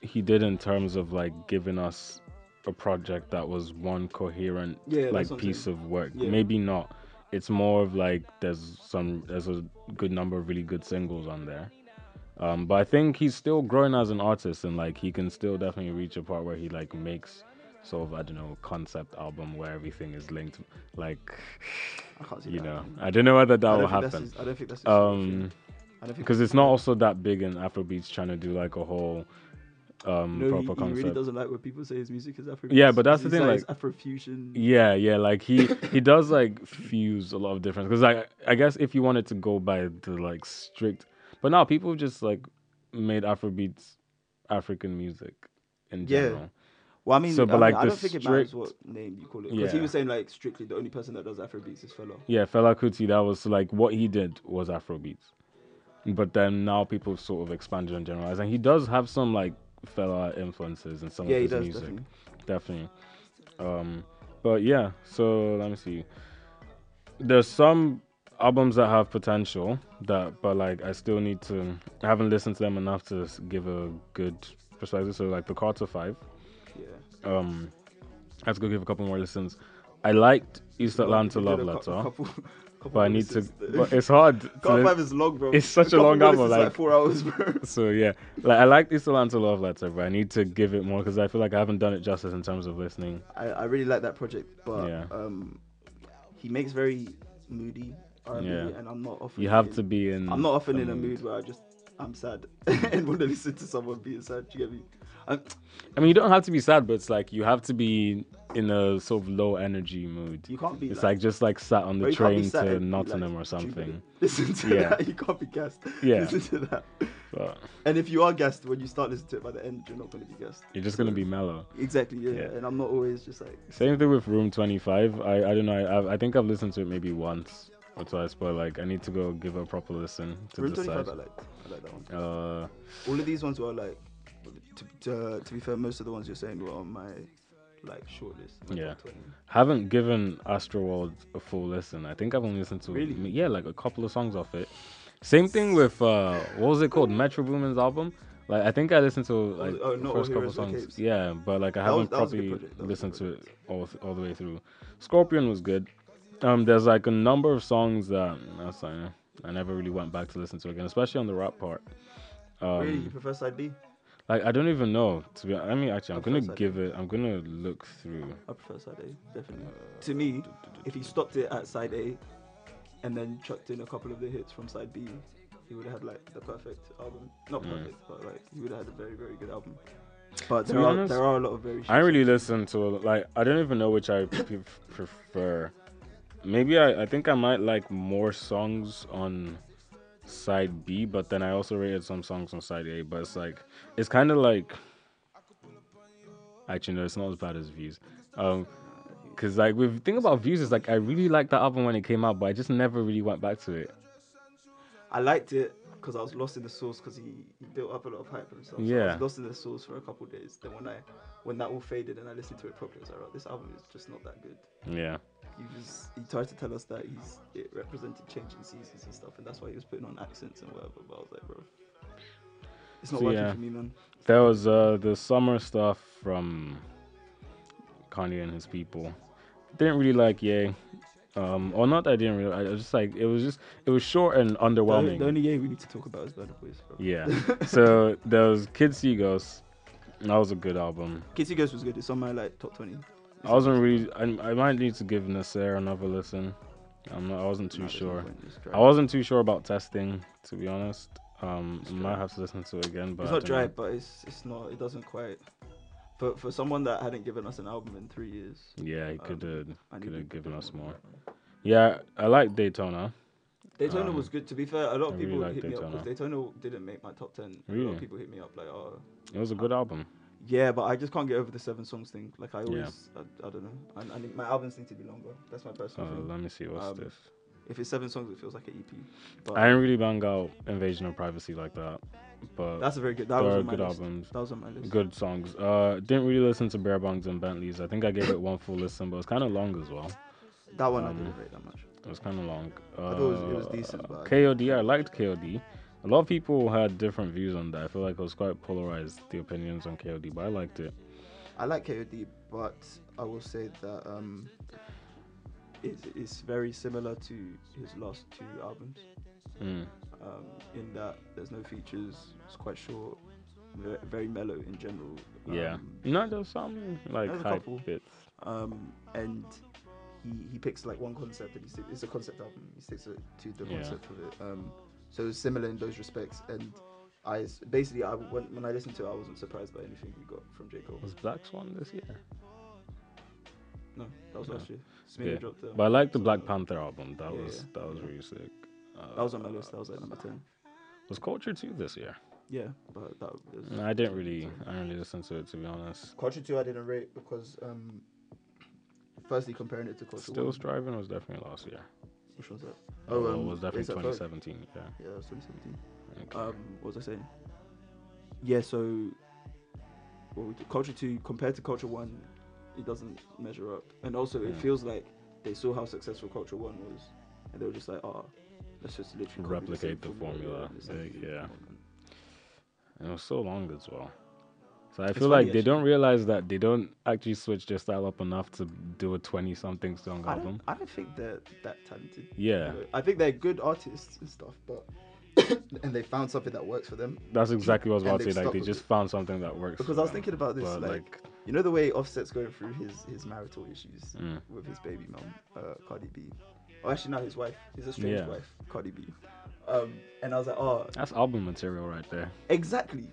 he did in terms of like giving us a project that was one coherent Yeah, like piece of work. Yeah. Maybe not. It's more of like there's some there's a good number of really good singles on there. Um, but I think he's still growing as an artist and like he can still definitely reach a part where he like makes sort of I don't know concept album where everything is linked like I can't see you know. I don't know whether that will happen. his- I don't think that's Um. I don't think because it's not also that big in Afrobeats trying to do like a whole um No, he, proper he concept. really doesn't like when people say his music is Afro. Yeah, but that's the thing, It's like- Afrofusion. yeah, yeah, like he he does like fuse a lot of difference because like I guess if you wanted to go by the like strict, but now people just like made Afrobeats African music in general. Yeah. Well, I mean, So, I, but, mean, like, I the don't think it matters strict- what name you call it. Because he was saying like strictly the only person that does Afrobeats is Fela. Yeah, Fela Kuti, that was like what he did was Afrobeats. But then now people sort of expanded and generalized. And he does have some like Fela influences and some Yeah, of his does music. definitely. definitely. Um, but yeah, so let me see. There's some albums that have potential that, but like I still need to. I haven't listened to them enough to give a good perspective. So like the Carter Five. Yeah. Um, I have to go give a couple more listens. I liked East Atlanta Love Letter, couple- but I need to. But it's hard. Five is long, bro. It's such a long album, is like- four hours, bro. so yeah, like I like East Atlanta Love Letter, but I need to give it more because I feel like I haven't done it justice in terms of listening. I, I really like that project, but Yeah. um, he makes very moody R&B, Yeah. and I'm not often. You have in- to be in. I'm not often a in a mood where I just I'm sad and want to listen to someone being sad. Do you get me? I'm, mean, you don't have to be sad, but it's like you have to be in a sort of low energy mood. you can't be. It's like just like sat on the you can't be train to Nottingham like, or something. Listen to Yeah. that. You can't be gassed. Yeah. Listen to that. But And if you are gassed when you start listening to it, by the end you're not going to be gassed. you're just gonna be mellow. Exactly. Yeah. Yeah. And I'm not always just like. Same thing with Room 25. I I don't know. I I think I've listened to it maybe once or twice, but like I need to go give a proper listen to Room decide. 25, I liked. I like that one. Uh, All of these ones were like, to, to, to be fair, most of the ones you're saying were on my like shortlist. Yeah. haven't given Astroworld a full listen. I think I've only listened to Really? yeah, like a couple of songs off it. Same thing with uh, what was it called? Metro Boomin's album. Like I think I listened to like oh, the first couple songs. Yeah, but like I That haven't was properly project. That was a listened to it all all the way through. Scorpion was good. Um, there's like a number of songs that that's eh, I never really went back to listen to again, especially on the rap part. Um, really, you prefer side B? Like I don't even know. To be, I mean, actually, I'm I gonna give it. I'm gonna look through. I prefer side A, definitely. to me, if he stopped it at side A and then chucked in a couple of the hits from side B, he would have had like the perfect album. Not Mm. perfect, but like he would have had a very, very good album. But To there be are, honest, there are a lot of very. I really listen to like I don't even know which I pre- prefer. Maybe I, I think I might like more songs on side B, but then I also rated some songs on side A. But it's like it's kind of like actually no, it's not as bad as Views. Um, cause like with the thing about Views is like I really liked that album when it came out, but I just never really went back to it. I liked it because I was lost in the source because he, he built up a lot of hype for himself. So I Yeah. was lost in the source for a couple of days. Then when I when that all faded and I listened to it properly, I was like, right, this album is just not that good. Yeah. He was he tried to tell us that he's it represented changing seasons and stuff, and that's why he was putting on accents and whatever. But I was like, bro, it's not So, working yeah. for me, man. There was uh the summer stuff from Kanye and his people. Didn't really like Ye. Um, or not that I didn't really. I was just like it was just it was short and underwhelming. the only yeah we need to talk about is Burna Boys. Bro. Yeah. so there was Kids See Ghosts. That was a good album. Kids See Ghosts was good. It's on my like top twenty. I wasn't really. I, I might need to give Nasir another listen. I'm not. I wasn't too sure. point, it's dry. I wasn't too sure about testing, to be honest. Um, It's might have to listen to it again. But It's not dry, know. but it's it's not. It doesn't quite. For for someone that hadn't given us an album in three years, Yeah, he could have I could have given us more. Yeah, I like Daytona. Daytona Um, was good. To be fair, a lot of people like hit me up because Daytona didn't make my top ten. A lot of people hit me up like, oh, It was a good album. Yeah, but I just can't get over the seven songs thing. Like I Yeah. always, I, I don't know. I, I think my albums need to be longer. That's my Uh, personal thing. let me see what's Um, this. If it's seven songs, it feels like an EP. But I didn't really bang out Invasion of Privacy like that, but that's a very good. That was on my good list. albums, That was on my list. good songs. Uh, didn't really listen to Beerbongs and Bentleys. I think I gave it one full listen, but it's kind of long as well. That one I um, didn't rate that much. It was kind of long. Uh, thought it was- it was decent, but I- KOD, I liked KOD. A lot of people had different views on that. I feel like it was quite polarized, the opinions on KOD, but I liked it. I like KOD, but I will say that um, it, it's very similar to his last two albums. Mm. Um, in that there's no features. It's quite short. Very, mellow in general. Yeah. Um, No, there's some like There's hype couple. bits. um, and he he picks like one concept and he sticks, it's a concept album. He sticks to to the Yeah. concept of it. Um, so it's similar in those respects. And I basically I when, when I listened to it, I wasn't surprised by anything we got from J Cole. Was Black Swan this year? No, that was No. last year. Yeah. dropped. Um, But I like the Black Panther album. That Yeah, was that was Yeah. really sick. Uh, That was on my list. That was like number ten. Was Culture 2 this year? Yeah, but that was. No, I didn't really I didn't really listen to it to be honest. Culture two I didn't rate because um, firstly comparing it to Culture Still one. Striving was definitely last year. Which one's that? Oh, um, it was definitely A$AP Ferg. 2017. Yeah. Yeah, that was 2017. Okay. Um, what was I saying? Yeah, so what we do, Culture Two compared to Culture One, it doesn't measure up, and also it feels like they saw how successful Culture One was, and they were just like, oh, let's just literally Replicate the same formula, and it's like, like, yeah, yeah. And it was so long as well. So I It's feel like they don't realize that they don't actually switch their style up enough to do a 20 something song I album. I don't think they're that talented. Yeah. I think they're good artists and stuff, but and they found something that works for them. That's exactly what I was about to say. Like they just it. found something that works. Because I was them. thinking about this, But, like, you know the way Offset's going through his his marital issues Mm. with his baby mom, uh, Cardi B. Oh, actually, not his wife. His estranged Yeah. wife, Cardi B. Um, and I was like, oh, that's album material right there. exactly.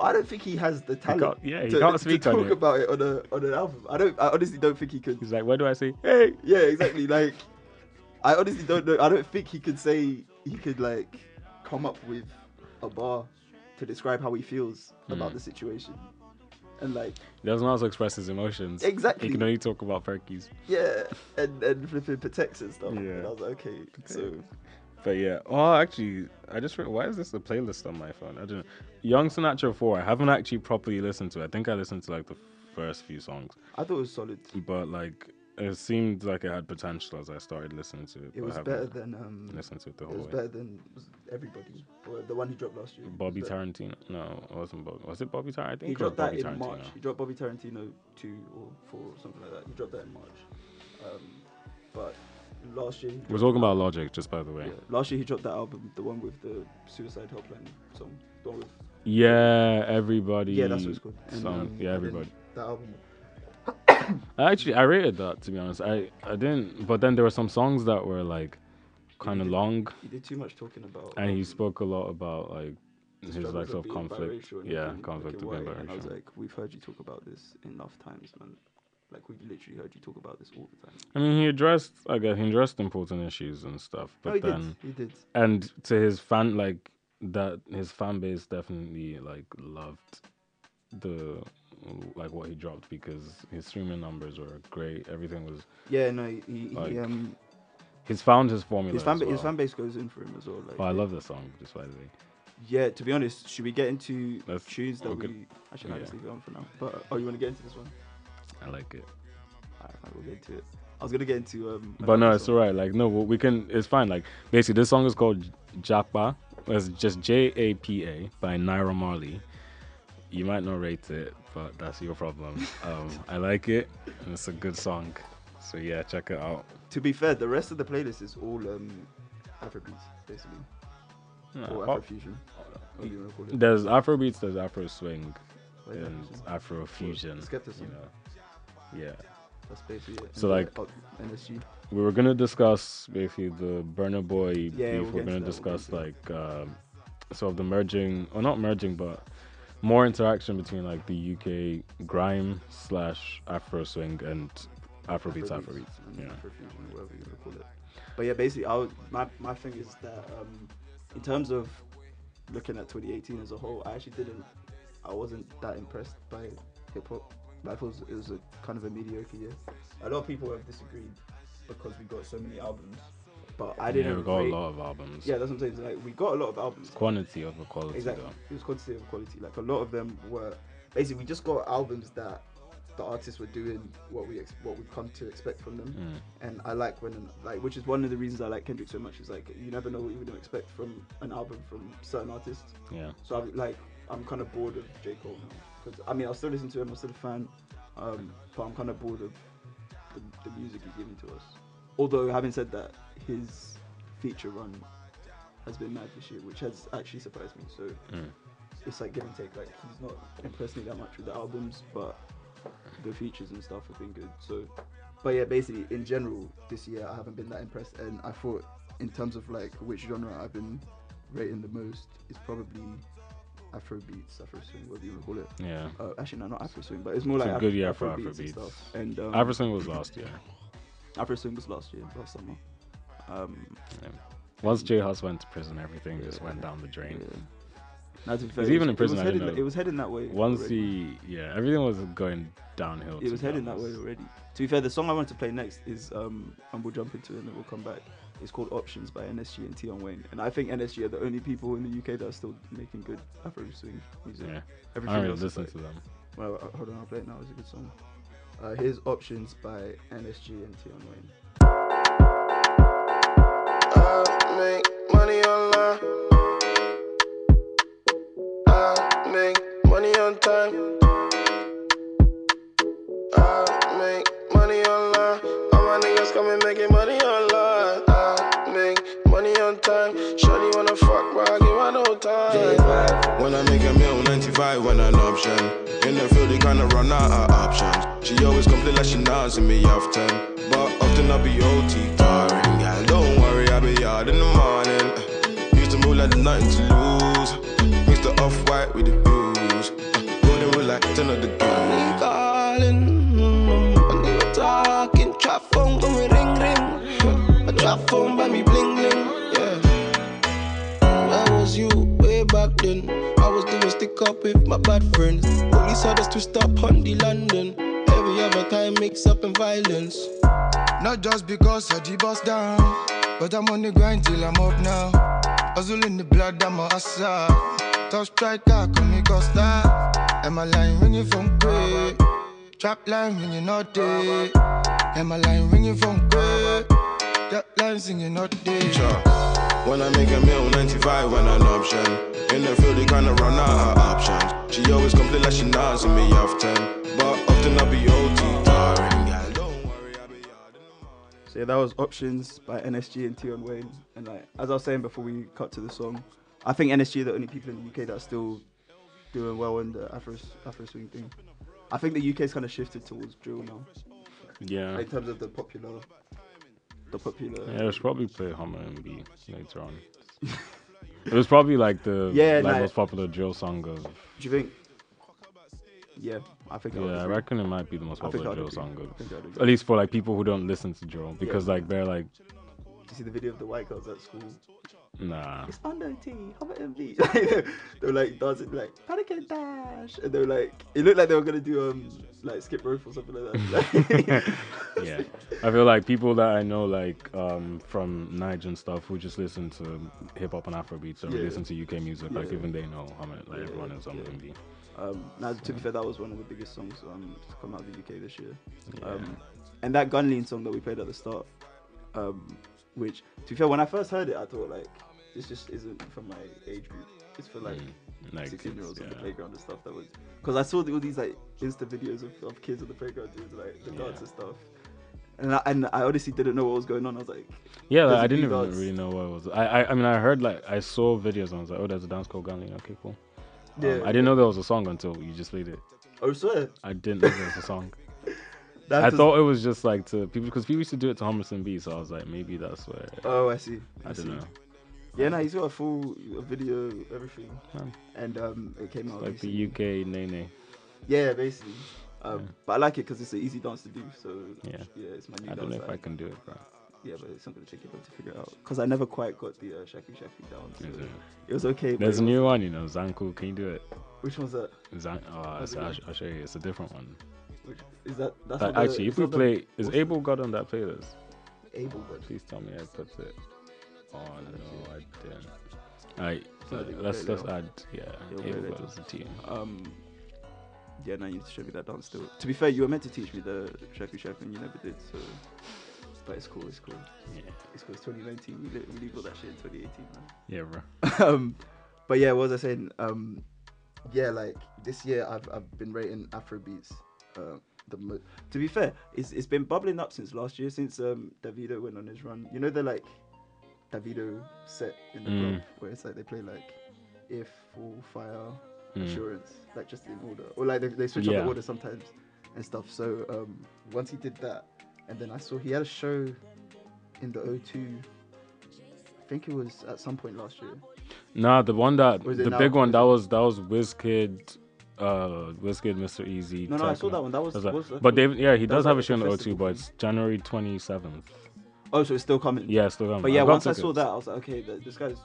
But I don't think he has the talent. can't- yeah, he to, can't to speak talk on it. about it on a on an album. I don't. I honestly don't think he could. He's like, where do I say, hey? Yeah, exactly. like, I honestly don't know. I don't think he could say he could like come up with a bar to describe how he feels about Mm. the situation. and like He doesn't to express his emotions. Exactly. He can only talk about perkies. yeah, and and flipping protects and stuff. Yeah. And I was like, okay, so But yeah, oh, actually, I just re- why is this a playlist on my phone? I don't know. Young Sinatra 4, I haven't actually properly listened to. it. I think I listened to like the first few songs, I thought it was solid. but like it seemed like it had potential as I started listening to it. It was better than um. listened to it the whole It was way. better than everybody. The one he dropped last year. Bobby. Tarantino? No, it wasn't Bobby. Was it Bobby Tarantino? I think He it dropped that Bobby in Tarantino. March. He dropped Bobby Tarantino two or four or something like that. He dropped that in March. Um, but last year, We're talking about Logic, just by the way. yeah, last year he dropped that album, the one with the Suicide Helpline song, the one with Yeah, everybody. yeah, that's what it's called. And, um, yeah, everybody. That album. Actually, I rated that to be honest. I I didn't, but then there were some songs that were like kind of long, He did too much talking about. and he um, spoke a lot about like his likes of conflict. Yeah, conflict of looking being white, And I was like, we've heard you talk about this enough times, man. Like we've literally heard you talk about this all the time. I mean, he addressed, I guess, he addressed important issues and stuff. But no, he then, did. He did. and to his fan, like that, his fan base definitely like loved the like what he dropped because his streaming numbers were great. Everything was. Yeah, no, he, Like, he um He's found his formula. his fan ba- his fan base goes in for him as well. Like, Oh, I love the song, just by the way. Yeah, to be honest, should we get into Let's- tunes that we actually no, let's Yeah. leave it on for now? But oh, you want to get into this one? I like it. Alright, we'll get into it. I was gonna get into um. But no, it's alright. Like no, we can. It's fine. Like basically, this song is called Japa. It's just J A P A by Naira Marley. You might not rate it, but that's your problem. Um, I like it, and it's a good song. So yeah, check it out. To be fair, the rest of the playlist is all um Afrobeats basically Nah, or Afrofusion. What do you want to call it? There's Afrobeats, there's Afro swing, and Afrofusion? Afro fusion. Skepticism. You know. Yeah. That's basically it. So, like- uh, NSG. we were gonna discuss basically the Burna Boy beef. Yeah, we'll we're gonna we'll discuss get like um, sort of the merging, or not merging, but more interaction between like the UK grime slash Afro swing and Afrobeats, Afrobeats. and Yeah. Afrofusion, whatever you want to call it. But yeah, basically, I would, my my thing is that um, in terms of looking at 2018 as a whole, I actually didn't, I wasn't that impressed by hip hop. I thought it was, it a kind of a mediocre year. A lot of people have disagreed because we got so many albums, but I didn't. yeah, we got rate- a lot of albums. Yeah, that's what I'm saying. Like we got a lot of albums. Quantity over quality Exactly. though. It was quantity of quality. Like a lot of them were basically we just got albums that the artists were doing what we ex- what we've come to expect from them. Mm. And I like when like which is one of the reasons I like Kendrick so much is like you never know what you're gonna expect from an album from certain artists. Yeah. So I'm like I'm kind of bored of J Cole now because I mean I'll still listen to him. I'm still a fan, um, but I'm kind of bored of the, the music he's giving to us. Although having said that, his feature run has been mad this year, which has actually surprised me. So Mm. it's like give and take. Like he's not impressed me that much with the albums, but the features and stuff have been good. So, but yeah, basically in general, this year I haven't been that impressed, and I thought in terms of like which genre I've been rating the most is probably Afro beats, Afro swing, whatever you want to call it. Yeah. Uh, actually, no, not Afro swing, but it's more It's like a Af- good year Afro for beats and Afrobeats. stuff. And um, Afro swing was last year. Afro swing was last year, last summer. Um, Once J Hus went to prison, everything just went down the drain. yeah. Fair, even in prison, It I was, know. it was heading that way. Once already. he, yeah, everything was going downhill. it was heading that way already. To be fair, the song I want to play next is um, and we'll jump into it and then we'll come back. It's called Options by NSG and Tion Wayne, and I think NSG are the only people in the UK that are still making good Afro swing music. Yeah. I Everything don't really listen to them. Well, uh, hold on, I'll play it now. It's a good song. Uh, here's Options by NSG and Tion Wayne. I make money online. I make money on time. I make money online. All my niggas coming making When I make a meal, 95 when an option. In the field, they kinda run out of options. She always complain like she not see me often. But often I be OT tiring. Yeah, don't worry, I be out in the morning. Used to move like there's nothing to lose. Mix the off white with the blues. Golden rule like 10 of the goons. calling. Mm, when you talking, trap phone going ring ring. A trap phone by me bling bling. Yeah. Where was you? Where way back then. I was doing stick up with my bad friends. Police had us twist up on the London. Every other time mix up in violence. Not just because I the bust down, but I'm on the grind till I'm up now. Hustle in the blood, I'm a hustler. Top striker, call me Costa. And my line ringing from grey. Trap line ringing all day. And my line ringing from grey. Trap line singing all day. When I make a meal, 95 when I'm an option. In the field, they kinda run out of options. She always complain like she not see me often. But often I be OT tiring. Girl, don't worry, I be hard in the morning. So yeah, that was Options by NSG and Tion Wayne. And like as I was saying before we cut to the song, I think NSG are the only people in the UK that are still doing well in the Afro Afro swing thing. I think the UK's kind of shifted towards drill now Yeah. in terms of the popular, the popular. Yeah, it was probably play Homerton B later on. it was probably like the Yeah, like, most popular drill song of. Do you think? Yeah, I think. Yeah, I agree. reckon it might be the most popular drill agree. song of. think I'd agree. At least for like people who don't listen to drill, because like they're like, Do you see the video of the white girls at school? Nah. It's Unknown T, Homerton B. they were like dancing like panic and dash, and they were like, it looked like they were gonna do um like skip rope or something like that. yeah, I feel like people that I know, like um, from Niger and stuff, who just listen to hip hop and Afrobeats, or Yeah. listen to UK music, like even they know how many, like Yeah, everyone is on yeah. MV. Um, now, to be fair, that was one of the biggest songs um, to come out of the UK this year. Yeah. Um, and that Gun Lean song that we played at the start, um, which, to be fair, when I first heard it, I thought, like, this just isn't from my age group. It's for, like, Mm, like 16 year olds kids, on the playground and stuff. That was because I saw all these like Insta videos of, of kids on the playground doing like the Yeah. dance and stuff. And I, and I honestly didn't know what was going on. I was like, Yeah, like, I didn't even dance. really know what it was. I, I, I mean, I heard like I saw videos and I was like, oh, there's a dance called Gun Lean. Okay, cool. Um, Yeah, I didn't know there was a song until you just played it. oh, swear. I didn't know there was a song. That I thought it was just like to people because people used to do it to Homerton B, so I was like, maybe that's where. Oh, I see. I, see. don't know. Yeah, no, he's got a full a video, everything, and um, it came out. like recently. the UK Nene. Yeah, basically. Um, Yeah. But I like it because it's an easy dance to do. So Yeah. yeah, it's my new dance. I don't know dance. if I can do it, bro. Yeah, but it's not gonna take you long to figure it out because I never quite got the uh, shaku shaku down. So Is it? it was okay. but There's it a new one, you know, Zanku. Can you do it? Which one's that? Zan- oh, I'll, I'll show you. It's a different one. Is that? That's Like, not the- actually, if we not the- play, is Able God on that playlist? Able, but Please tell me I put it. Oh no, I didn't. Alright, got let's let's add yeah. Able God as a team. um. Yeah, now you need to show me that dance still. To be fair, you were meant to teach me the shaku shaku and you never did. So, but it's cool. It's cool. Yeah, It's cool. It's 2019. We li- we leave all that shit in 2018, man. yeah, bro. um, but yeah, what was I saying? Um, yeah, like this year I've I've been rating Afrobeats. Uh, the mo- to be fair, it's it's been bubbling up since last year, since um Davido went on his run. You know the like Davido set in the Mm. club where it's like they play like if full fire Mm. assurance, like just in order, or like they, they switch up the order sometimes and stuff. So um, once he did that, and then I saw he had a show in the O2. I think it was at some point last year. Nah, the one that Or is it the now? big one that was that was Wizkid, uh, let's get Mr. Eazi. No, no, I saw that one. That was. That. was- But David, yeah, he does have a show the festival O2, but it's January twenty seventh. Oh, so it's still coming. Yeah, it's still coming. But yeah, got once I saw that, I was like, okay, this guy's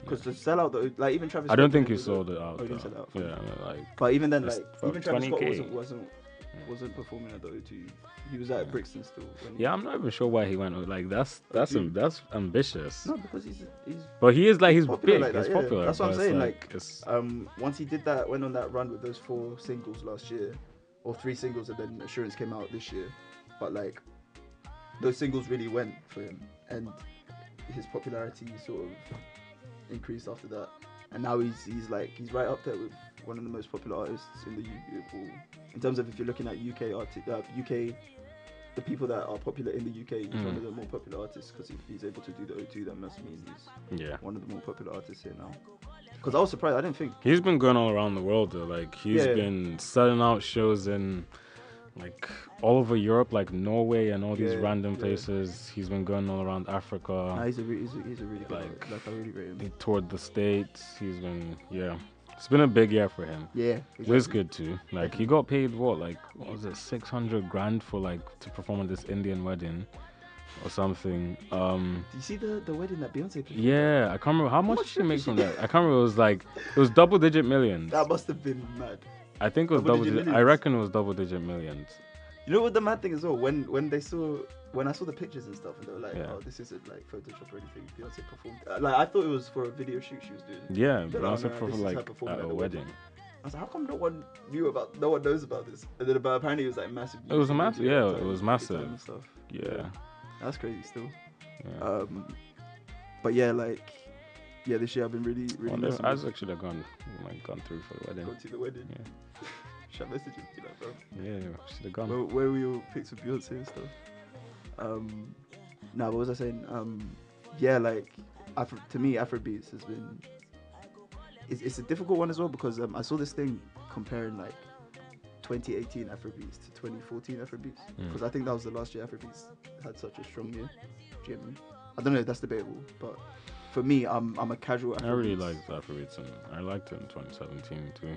because to sell out the like even Travis. I don't Scott think he sold it out. Oh, he didn't sell out. Yeah, I mean, like But even then, like even Travis Scott 20K. wasn't wasn't wasn't performing at the O2. He was at Brixton still. when- yeah, I'm not even sure why he went. Like that's that's dude. that's ambitious. No, because he's he's But he is like he's big. like that, he's yeah. popular. That's what I'm saying, Like, like, um once he did that, went on that run with those four singles last year, or three singles, and then Assurance came out this year. But like those singles really went for him, and his popularity sort of increased after that. And now he's he's like he's right up there with one of the most popular artists in the UK. In terms of if you're looking at UK arti- uh, UK, the people that are popular in the UK, he's one Mm. of the more popular artists because if he's able to do the O2, that must mean he's yeah. one of the more popular artists here now. Because I was surprised. I didn't think. He's been going all around the world though. Like he's Yeah. been selling out shows in like all over Europe, like Norway and all these Yeah, random yeah. places. He's been going all around Africa. Nah, he's a re- he's a, he's a really good like, like I really rate him. He toured the states. He's been yeah. It's been a big year for him. Yeah, Wizkid too. Like he got paid what, like what was it, six hundred grand for like to perform at this Indian wedding. or something. Um, Do you see the, the wedding that Beyonce did? yeah, I can't remember how much much did she did make from that. I can't remember. It was like it was double digit millions. That must have been mad. I think it was double double. digit Digit, I reckon it was double digit millions. You know what the mad thing is? well? When when they saw when I saw the pictures and stuff, and they were like, Yeah. "Oh, this isn't like Photoshop or anything." Beyonce performed. Uh, like I thought it was for a video shoot she was doing. Yeah, They're like, also "No, for this is her like at a wedding." wedding. I was like, "How come no one knew about? No one knows about this?" And then, but apparently it was like massive. It was a massive- yeah, it was massive. and stuff. Yeah, That's crazy still. yeah. Um, but yeah, like, yeah, this year I've been really, really. Messing with- Isaac should have gone, like, gone through for the wedding. Go to the wedding. Yeah. Should I message him? Be like, bro. Yeah, should have gone. where, where were your pics with Beyonce and stuff? Um, now what was I saying? Um, yeah, like Afro, to me, Afrobeats has been. It's, it's a difficult one as well because um, I saw this thing comparing like 2018 Afrobeats to 2014 Afrobeats Mm. because I think that was the last year Afrobeats had such a strong year. Do you get me? I don't know if that's debatable, but for me, I'm I'm a casual. Afrobeats. I really liked Afrobeats, and I liked it in 2017 too.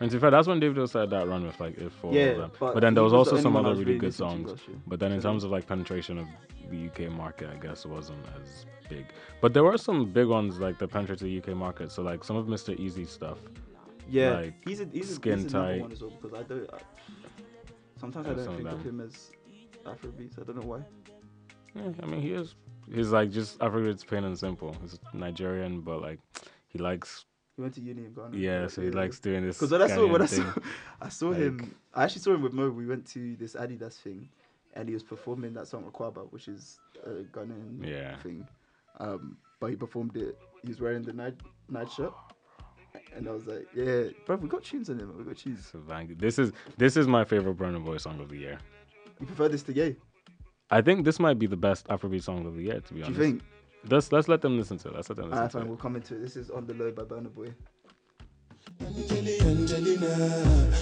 And to be fair, that's when Davido started that run with like If for Yeah, of them. but But, then there was the also only some other really really good songs. But then in terms of like penetration of the UK market, I guess it wasn't as big. But there were some big ones like that penetrated the UK market. So like some of Mr. Eazi stuff. Yeah, like, he's a he's a, Skin he's another Tight. one as well because I don't. I, sometimes I don't of think of them. him as Afrobeats. I don't know why. Yeah, I mean he is. He's like just Afrobeats plain and simple. He's Nigerian, but like he likes. He went to uni in Ghana. Yeah, so he likes doing this. Because when I saw when I saw. I saw Like- him, I actually saw him with Mo. We went to this Adidas thing, and he was performing that song Akwaaba, which is a Ghanaian Yeah. thing. Um, but he performed it. He was wearing the night night shirt, and I was like, "Yeah, bro, we got tunes on him. We got tunes. This is this is my favorite Burna Boy song of the year. You prefer this to Gay? I think this might be the best Afrobeat song of the year, to be Do you honest. think? Let's let's let them listen to it. Let's let them ah, listen Alright, to fine. it. We'll come into it. This is on the low by Burna Boy. Angelina,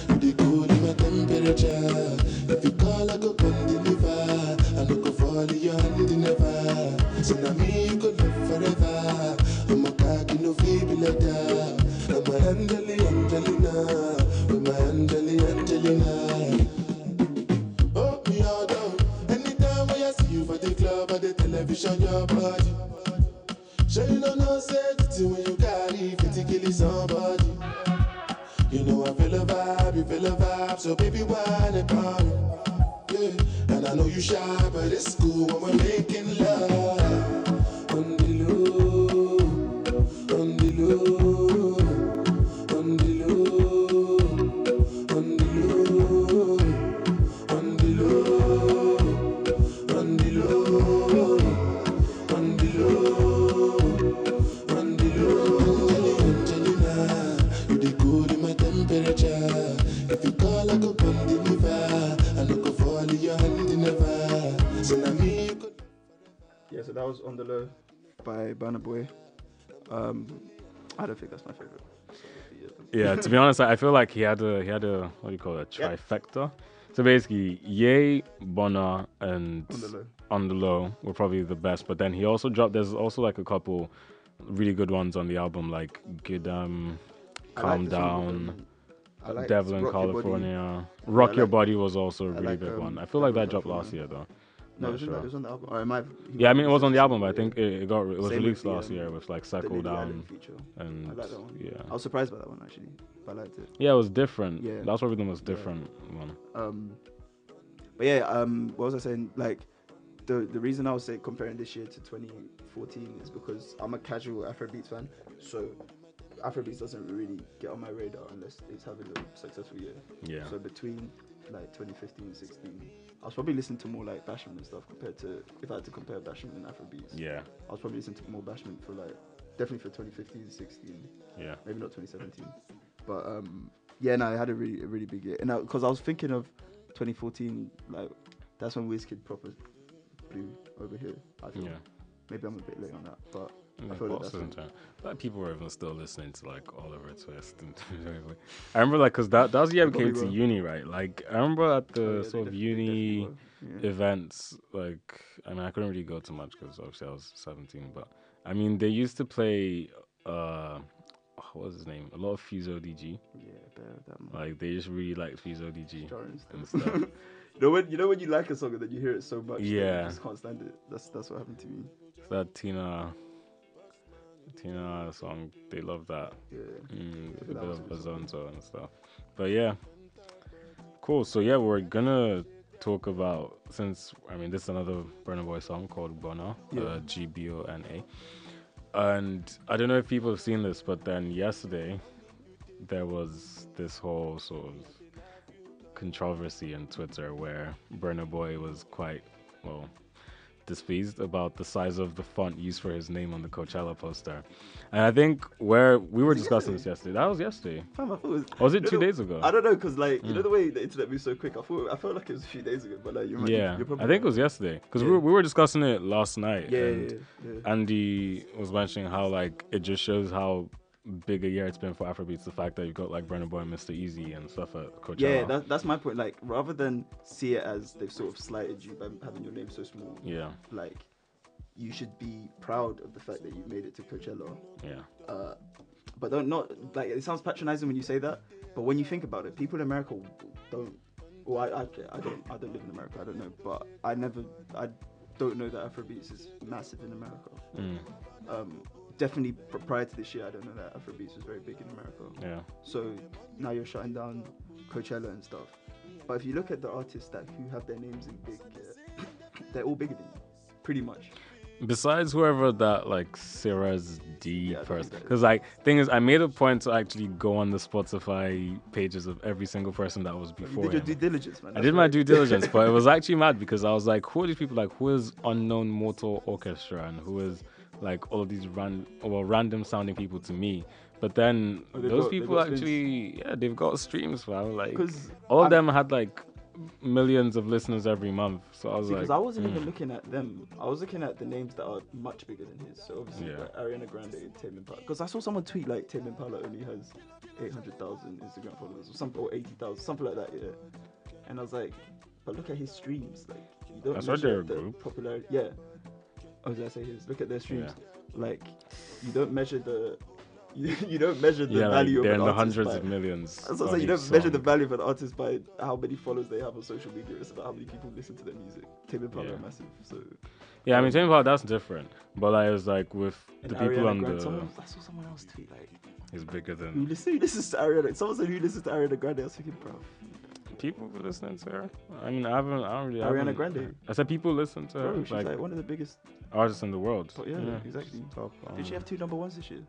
you the cool in my temperature. If you call, I go come deliver. I no go fall in your hand never. So now me you could live forever. I'm a cocky no feeble like that. I'm a Angeli Angelina, with my Angeli Angelina. For the television, your body. Sure you don't know thing when you carry 50 kill somebody. You know I feel a vibe, you feel a vibe, so baby why not call? Yeah, and I know you shy, but it's cool when we're making love. On the low, on the low, that was on the low by Burna Boy. Um, I don't think that's my favorite. Yeah, to be honest, I I feel like he had a he had a what do you call it, a Yeah. trifecta. So basically, Ye, Gbona, and On the low. On the Low were probably the best. But then he also dropped. There's also like a couple really good ones on the album, like Good um, I like Calm the song with, Down, I like Devil in Rock Your Body. California. Rock I Your like- Body was also a really like, big um, one. I feel like that dropped last year though. No, it was, in the, it was on the album. Or it might, he Yeah, I mean it was on the album, but I think it, it got it was Same released the, last um, year with like the Settle Down and I like that one. yeah. I was surprised by that one actually. But I liked it. Yeah, it was different. Yeah. That's probably the most Yeah. different one. Um, but yeah, um, what was I saying? Like, the the reason I was saying comparing this year to 2014 is because I'm a casual Afrobeats fan, so Afrobeats doesn't really get on my radar unless it's having a successful year. Yeah. So between like 2015 and 16, I was probably listening to more like Bashment and stuff compared to if I had to compare Bashment and Afrobeats. Yeah. I was probably listening to more Bashment for like definitely for 2015 16 Yeah. maybe not 2017 but um yeah no i had a really a really big year and because I, was thinking of 2014 like that's when Wizkid proper blew over here i feel Yeah. maybe i'm a bit late on that but I like Boston time. But people were even still listening to like Oliver Twist and I remember like because that that was the year we came to uni, right? Like I remember at the Oh, yeah, sort of def- they definitely uni. Yeah. events, like I mean I couldn't really go to much because obviously I was seventeen, but I mean they used to play uh what was his name? A lot of Fuse ODG. Yeah, that. Like they just really like Fuse ODG Jarring and stuff. stuff. you know when you know when you like a song and then you hear it so much, Yeah. you just can't stand it. That's that's what happened to me. that Tina, Tina song, they love that. Yeah. Mm, a that bit of a song. Azonto and stuff. But yeah, cool. So yeah, we're gonna talk about since I mean this is another Burna Boy song called Gbona, Yeah. uh, G B O N A. And I don't know if people have seen this, but then yesterday there was this whole sort of controversy on Twitter where Burna Boy was quite well displeased about the size of the font used for his name on the Coachella poster. And I think where we were discussing this yesterday, that was yesterday. Fam, I thought it was, Or was it two know, days ago? I don't know, cause like you know Mm. the way the internet moves so quick. I thought I felt like it was a few days ago, but like you might, yeah, you're probably I think it was yesterday because we, Yeah. were, we were discussing it last night. Yeah, and yeah, yeah. Andy was mentioning how like it just shows how big a year it's been for Afrobeats. The fact that you've got like Burna Boy and Mr. Eazi and stuff at Coachella. Yeah, that, that's my point. Like, rather than see it as they've sort of slighted you by having your name so small, yeah, like, you should be proud of the fact that you made it to Coachella. yeah, Uh, but don't not like it sounds patronizing when you say that. But when you think about it, people in America don't. Well, I, I, I don't I don't live in America. I don't know, but I never I don't know that Afrobeats is massive in America. mm, Um, definitely prior to this year, I don't know that Afrobeats was very big in America. yeah. So now you're shutting down Coachella and stuff. But if you look at the artists that who have their names in big, uh, they're all bigger than you, pretty much. Besides whoever that like Sarah's D Yeah, person, because like thing is, I made a point to actually go on the Spotify pages of every single person that was You before did your him. due diligence, man. I did my right. due diligence, but it was actually mad because I was like, who are these people? Like, who is Unknown Mortal Orchestra and who is like all these ran well random sounding people to me? But then Oh, those got- people got streams. actually, yeah, they've got streams. Man. Like, all of them had like millions of listeners every month. So I was Because like, I wasn't even mm, looking at them. I was looking at the names that are much bigger than his. So obviously, Yeah. like Ariana Grande, Tame Impala. Because I saw someone tweet like Tame Impala only has 800,000 Instagram followers or something, or 80,000, something like that. Yeah. And I was like, but look at his streams. Like you don't That's measure they're a the group. popularity. Yeah. Oh, did I say his? Look at their streams. Like you don't measure the. You, you don't measure the yeah, like value they're of in the hundreds by, of millions. That's what I'm saying. You don't measure the value of an artist by how many followers they have on social media. It's about how many people listen to their music. Tame Impala Yeah. are massive. So Yeah, I mean, Tame Impala, that's different. But like, it's like with the people Ariana on Grande, the, someone, I saw someone else tweet like, is bigger "Who than listens, who listens to Ariana?" Someone said, "Who listens to Ariana Grande?" I was thinking, bro, people who listening to her. I mean, I haven't, I don't really. I Ariana haven't- Grande. I said people listen to her, bro, she's like, like, one of the biggest. artists in the world. But yeah, exactly. Top, Did she um, have two number ones this year?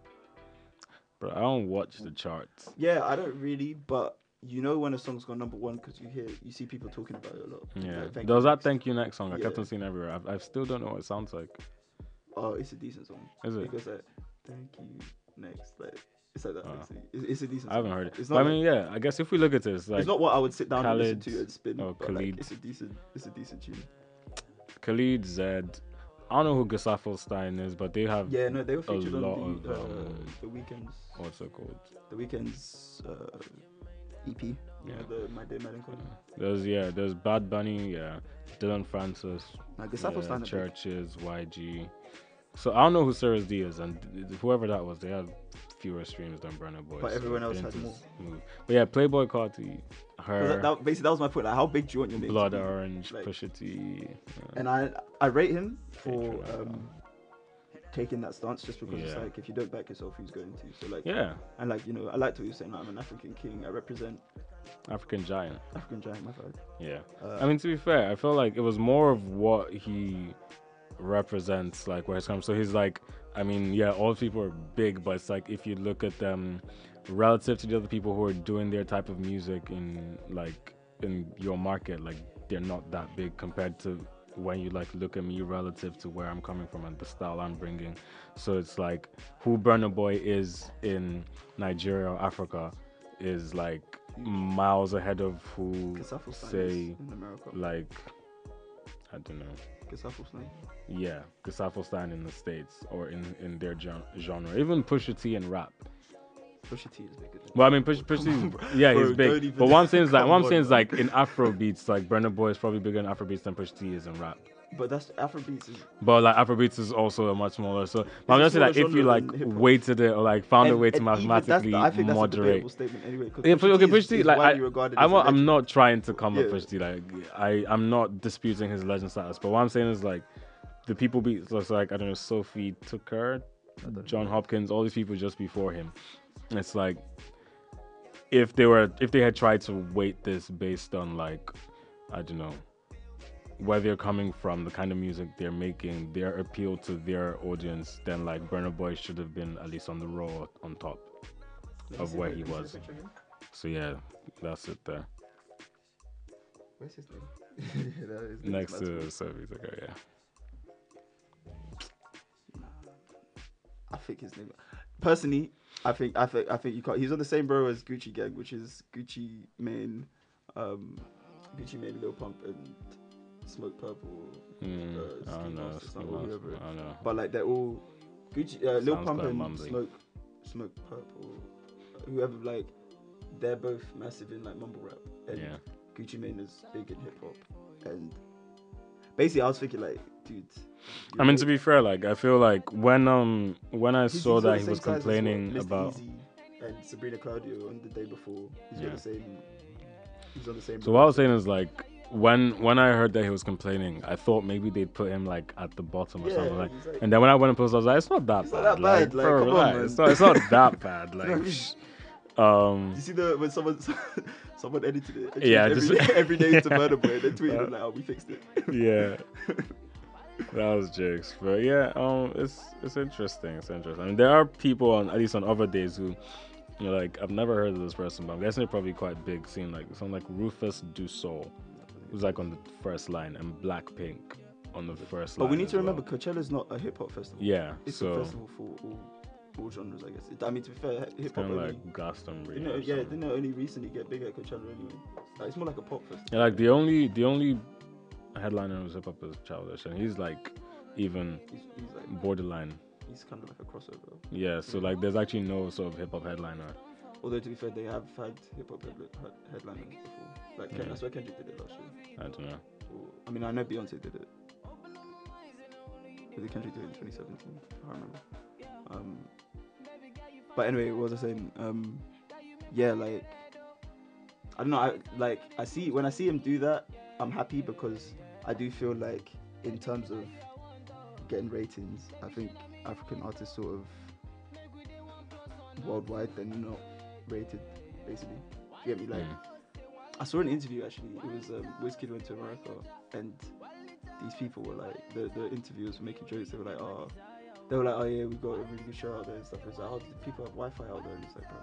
Bro, I don't watch the charts. Yeah, I don't really, but you know when a song's gone number one because you hear, you see people talking about it a lot. Yeah, Like, Thank there was that Next. "Thank You Next" song. I kept Yeah. on seeing everywhere. I, I still don't know what it sounds like. Oh, it's a decent song. Is it? Because goes like, "Thank you." Next, like it's like that. Oh. basically. It's, it's a decent. I haven't song. heard it. It's But not. I mean, yeah. I guess if we look at this, like it's not what I would sit down and listen to and spin. or but like, Khalid. it's a decent, it's a decent tune. Khalid, Zedd. I don't know who Gesaffelstein is, but they have Yeah, no, they were featured lot on the of, uh, um, the Weeknd's, what's it called? the Weeknd's uh, EP. You Yeah. know, the My Dear Melancholy. There's yeah, there's Bad Bunny, yeah, Dillon Francis, Now, yeah. CHVRCHES, YG. So I don't know who Sarah's D is, and whoever that was, they had fewer streams than Burna Boy. But so everyone else had just move. But yeah, Playboi Carti, her, That, that, basically, that was my point. Like, how big do you want your name Blood? Orange, like- Pusha T. yeah. And I, I rate him for um, taking that stance, just because it's like if you don't back yourself, who's going to? So like, yeah, and like you know, I liked what you were saying. I'm an African king. I represent African Giant. African giant. My bad. Yeah. Uh, I mean, to be fair, I feel like it was more of what he represents, like where he's come. So he's like, I mean, yeah, all people are big, but it's like if you look at them relative to the other people who are doing their type of music in like in your market, like they're not that big compared to when you like look at me relative to where I'm coming from and the style I'm bringing. So it's like who Burna Boy is in Nigeria or Africa is like miles ahead of who say in America. like I don't know. Yeah, Gasafo in the states or in in their genre, even Pusha T and rap. Pusha T is bigger. Than Well, I mean, Pusha, Pusha T, bro. yeah, Bro, he's big. But what I'm saying is like, I'm saying is like in Afro beats, like Burna Boy is probably bigger in Afro beats than Pusha T is in rap. But that's Afrobeats is But like Afrobeats is also a much smaller. So but I'm It's gonna a say like if you like than weighted it or like found a way to and even that's the- mathematically I think that's a moderate. debatable statement anyway. 'cause Yeah, Pusha but okay, T Pusha is- T, like I, I'm, not, I'm not trying to come Yeah. at Pusha T. Like I, I'm not disputing his legend status. But what I'm saying is like the people beat. So like I don't know, Sofi Tukker, Jon Hopkins, all these people just before him. It's like if they were, if they had tried to weight this based on like, I don't know, where they're coming from, the kind of music they're making, their appeal to their audience, then like Burna Boy should have been at least on the row on top of where he was. So yeah, that's it there. Where's his name? Yeah, that is- Next to Tukker, yeah. I think his name. Personally, I think I think I think you can't. He's on the same row as Gucci Gang, which is Gucci Mane, um, Gucci Mane, Lil Pump, and Smokepurpp. Mm, uh, I know. Mask or Ski whoever. I don't know. But like they're all Gucci, uh, Lil Pump and mumbly. Smoke, Smoke Purple, whoever like, they're both massive in like mumble rap, and Yeah. Gucci Mane is big in hip hop, and basically I was thinking like, dude. I mean, to be fair, like I feel like when um when I He's- saw he's that he was same size as what complaining Mr. about. Easy and Sabrina Claudio on the day before. He's Yeah. on the same. He's on the same. So what I was saying is like when when I heard that he was complaining, I thought maybe they'd put him like at the bottom or Yeah, something like. And then when I went and posted, I was like, it's not that It's bad. not that like, bad, like, bro, come on, man. It's not it's not that bad. know what I Like, um, you see the when someone someone edited it? and Yeah, just- every, every name to Murder Boy then tweeted Uh, like, "Oh, we fixed it." yeah. That was jokes, but yeah, um, it's it's interesting. It's interesting. I mean, there are people on at least on other days who, you know, like I've never heard of this person, but I'm guessing they're probably quite big. Seeing like someone like Rufus Du Sol, who's like on the first line, and Blackpink on the first line. But we need to remember, well. Coachella's not a hip hop festival. Yeah, it's so a festival for all, all genres, I guess. It, I mean, to be fair, hip hop. only. like Glastonbury. didn't it, yeah, didn't it only recently get big at Coachella anyway? Like, it's more like a pop festival. Yeah, like the only the only headliner who's hip hop is Childish, and he's like even He's, he's like borderline. he's kind of like a crossover. Yeah, so like there's actually no sort of hip hop headliner. Although to be fair, they have had hip hop head, head, headliners before. Like Ken, Yeah. I swear Kendrick did it last year. I don't know. Or, I mean, I know Beyonce did it. Did Kendrick do it in 2017? I can't remember. Um, but anyway, what was I saying? Um, yeah, like I don't know. I like I see when I see him do that, I'm happy because I do feel like in terms of getting ratings, I think African artists sort of worldwide they're not rated basically. You get me? Like Mm. I saw an interview actually. It was um, Wizkid went to America, and these people were like, the the interviewers were making jokes. They were like, oh, they were like, oh yeah, we got a really good show out there and stuff. It's like, oh, people have Wi-Fi out there? And it's like, bro.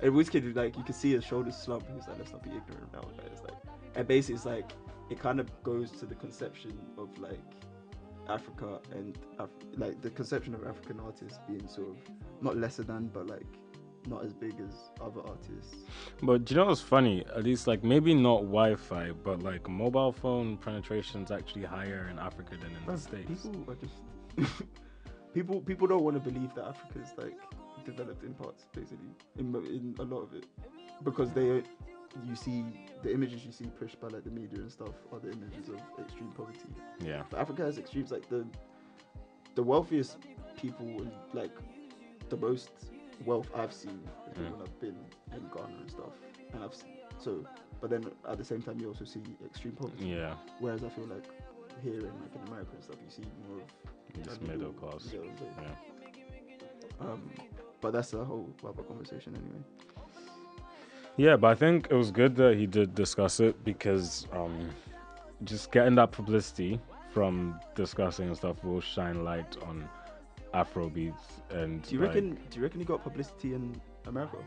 And Wizkid, like, you could see his shoulders slump. He was like, let's not be ignorant now. Like, it's like, and basically, it's like, it kind of goes to the conception of like Africa and Af- like the conception of African artists being sort of not lesser than, but like not as big as other artists. But do you know what's funny? At least like maybe not Wi-Fi, but like mobile phone penetration's actually higher in Africa than in the states. People are just people. People don't want to believe that Africa's like developed in parts, basically, in in a lot of it, because they, you see the images you see pushed by like the media and stuff are the images of extreme poverty. Yeah, But Africa has extremes like the, the wealthiest people and like the most wealth I've seen Mm. when I've been in Ghana and stuff, and I've seen, so. But then at the same time, you also see extreme poverty. yeah, Whereas I feel like here in like in America and stuff, you see more of just middle class. you know what I'm saying? Yeah. Um, but that's a whole other conversation anyway. Yeah, but I think it was good that he did discuss it because um, just getting that publicity from discussing and stuff will shine light on Afro beats and. Do you like- reckon? Do you reckon he got publicity in America?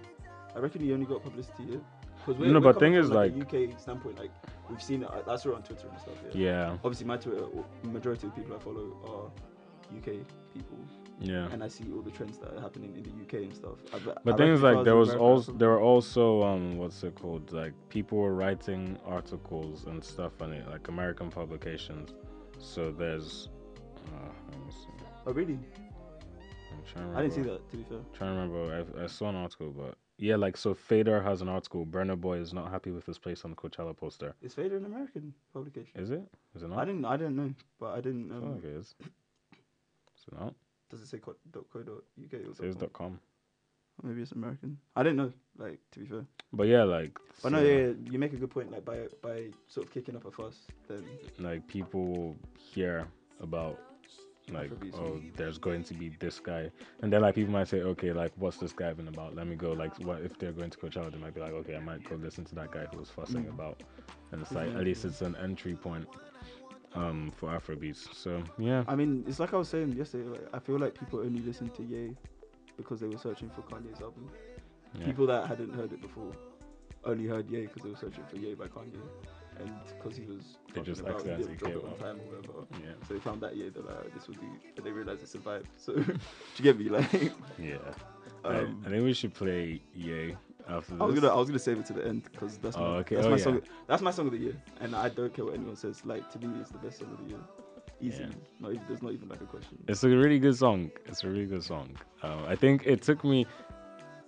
I reckon he only got publicity here. Because No, but thing is, a like- UK standpoint, like we've seen it. I, I saw it on Twitter and stuff. Yeah. Yeah, Obviously, my Twitter, majority of people I follow are UK people, yeah. and I see all the trends that are happening in the UK and stuff. I, But thing reckon is, if I like, there was America, also there were also um, what's it called? Like, people were writing articles and stuff on it, like American publications. So there's, uh, let me see. Oh really? I'm trying to I didn't see that. To be fair. Trying to remember, I, I saw an article, but yeah, like so Fader has an article. Burna Boy is not happy with his place on the Coachella poster. Is Fader an American publication? Is it? Is it not? I didn't. I didn't know, but I didn't. I Um, feel like it is. Is it not? Does it say co- dot co dot uk or It says dot com. Maybe it's American. I didn't know. Like to be fair. But yeah, like But no, so, yeah, yeah, you make a good point. Like by by sort of kicking up a fuss, then like people will hear about like oh there's going to be this guy. And then like people might say okay like what's this guy been about? Let me go like what if they're going to Coachella they might be like okay I might go listen to that guy who was fussing Mm. about. And it's like at least it's an entry point um for Afrobeats. So yeah. I mean, it's like I was saying yesterday. Like, I feel like people only listen to Ye because they were searching for Kanye's album. yeah. People that hadn't heard it before only heard Ye because they were searching for Ye by Kanye, and because he was They just about he accidentally didn't came it on up. time or whatever. yeah So they found that Ye, they're like, "Oh, this will do, and they realized it survived. So, do you get me? Like, yeah I, um, I think we should play Ye after this I was gonna, I was gonna save it to the end because that's my, Oh, okay. that's Oh, my yeah. song. That's my song of the year, and I don't care what anyone says. Like to me, it's the best song of the year, Easy. Yeah. Not even, there's not even like a question. It's a really good song. It's a really good song. Uh, I think it took me,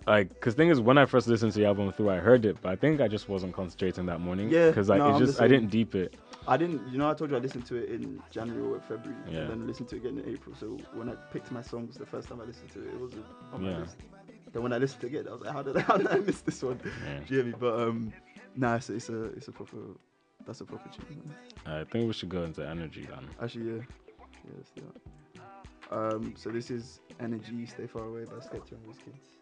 like, cause thing is, when I first listened to the album through, I heard it, but I think I just wasn't concentrating that morning. Yeah, Cause like no, it I'm just, I didn't deep it. I didn't, you know, I told you I listened to it in January or February, Yeah. and then listened to it again in April. So when I picked my songs the first time I listened to it, it wasn't on my Yeah. list. Then when I listened to it again, I was like, how did I, how did I miss this one? Yeah. Do you hear me? But um, nah, it's, it's a it's a proper that's a proper tune. I think we should go into energy then. Actually, yeah, yeah, let's do that. Um, so this is Energy, Stay Far Away by Skepta and Wizkid.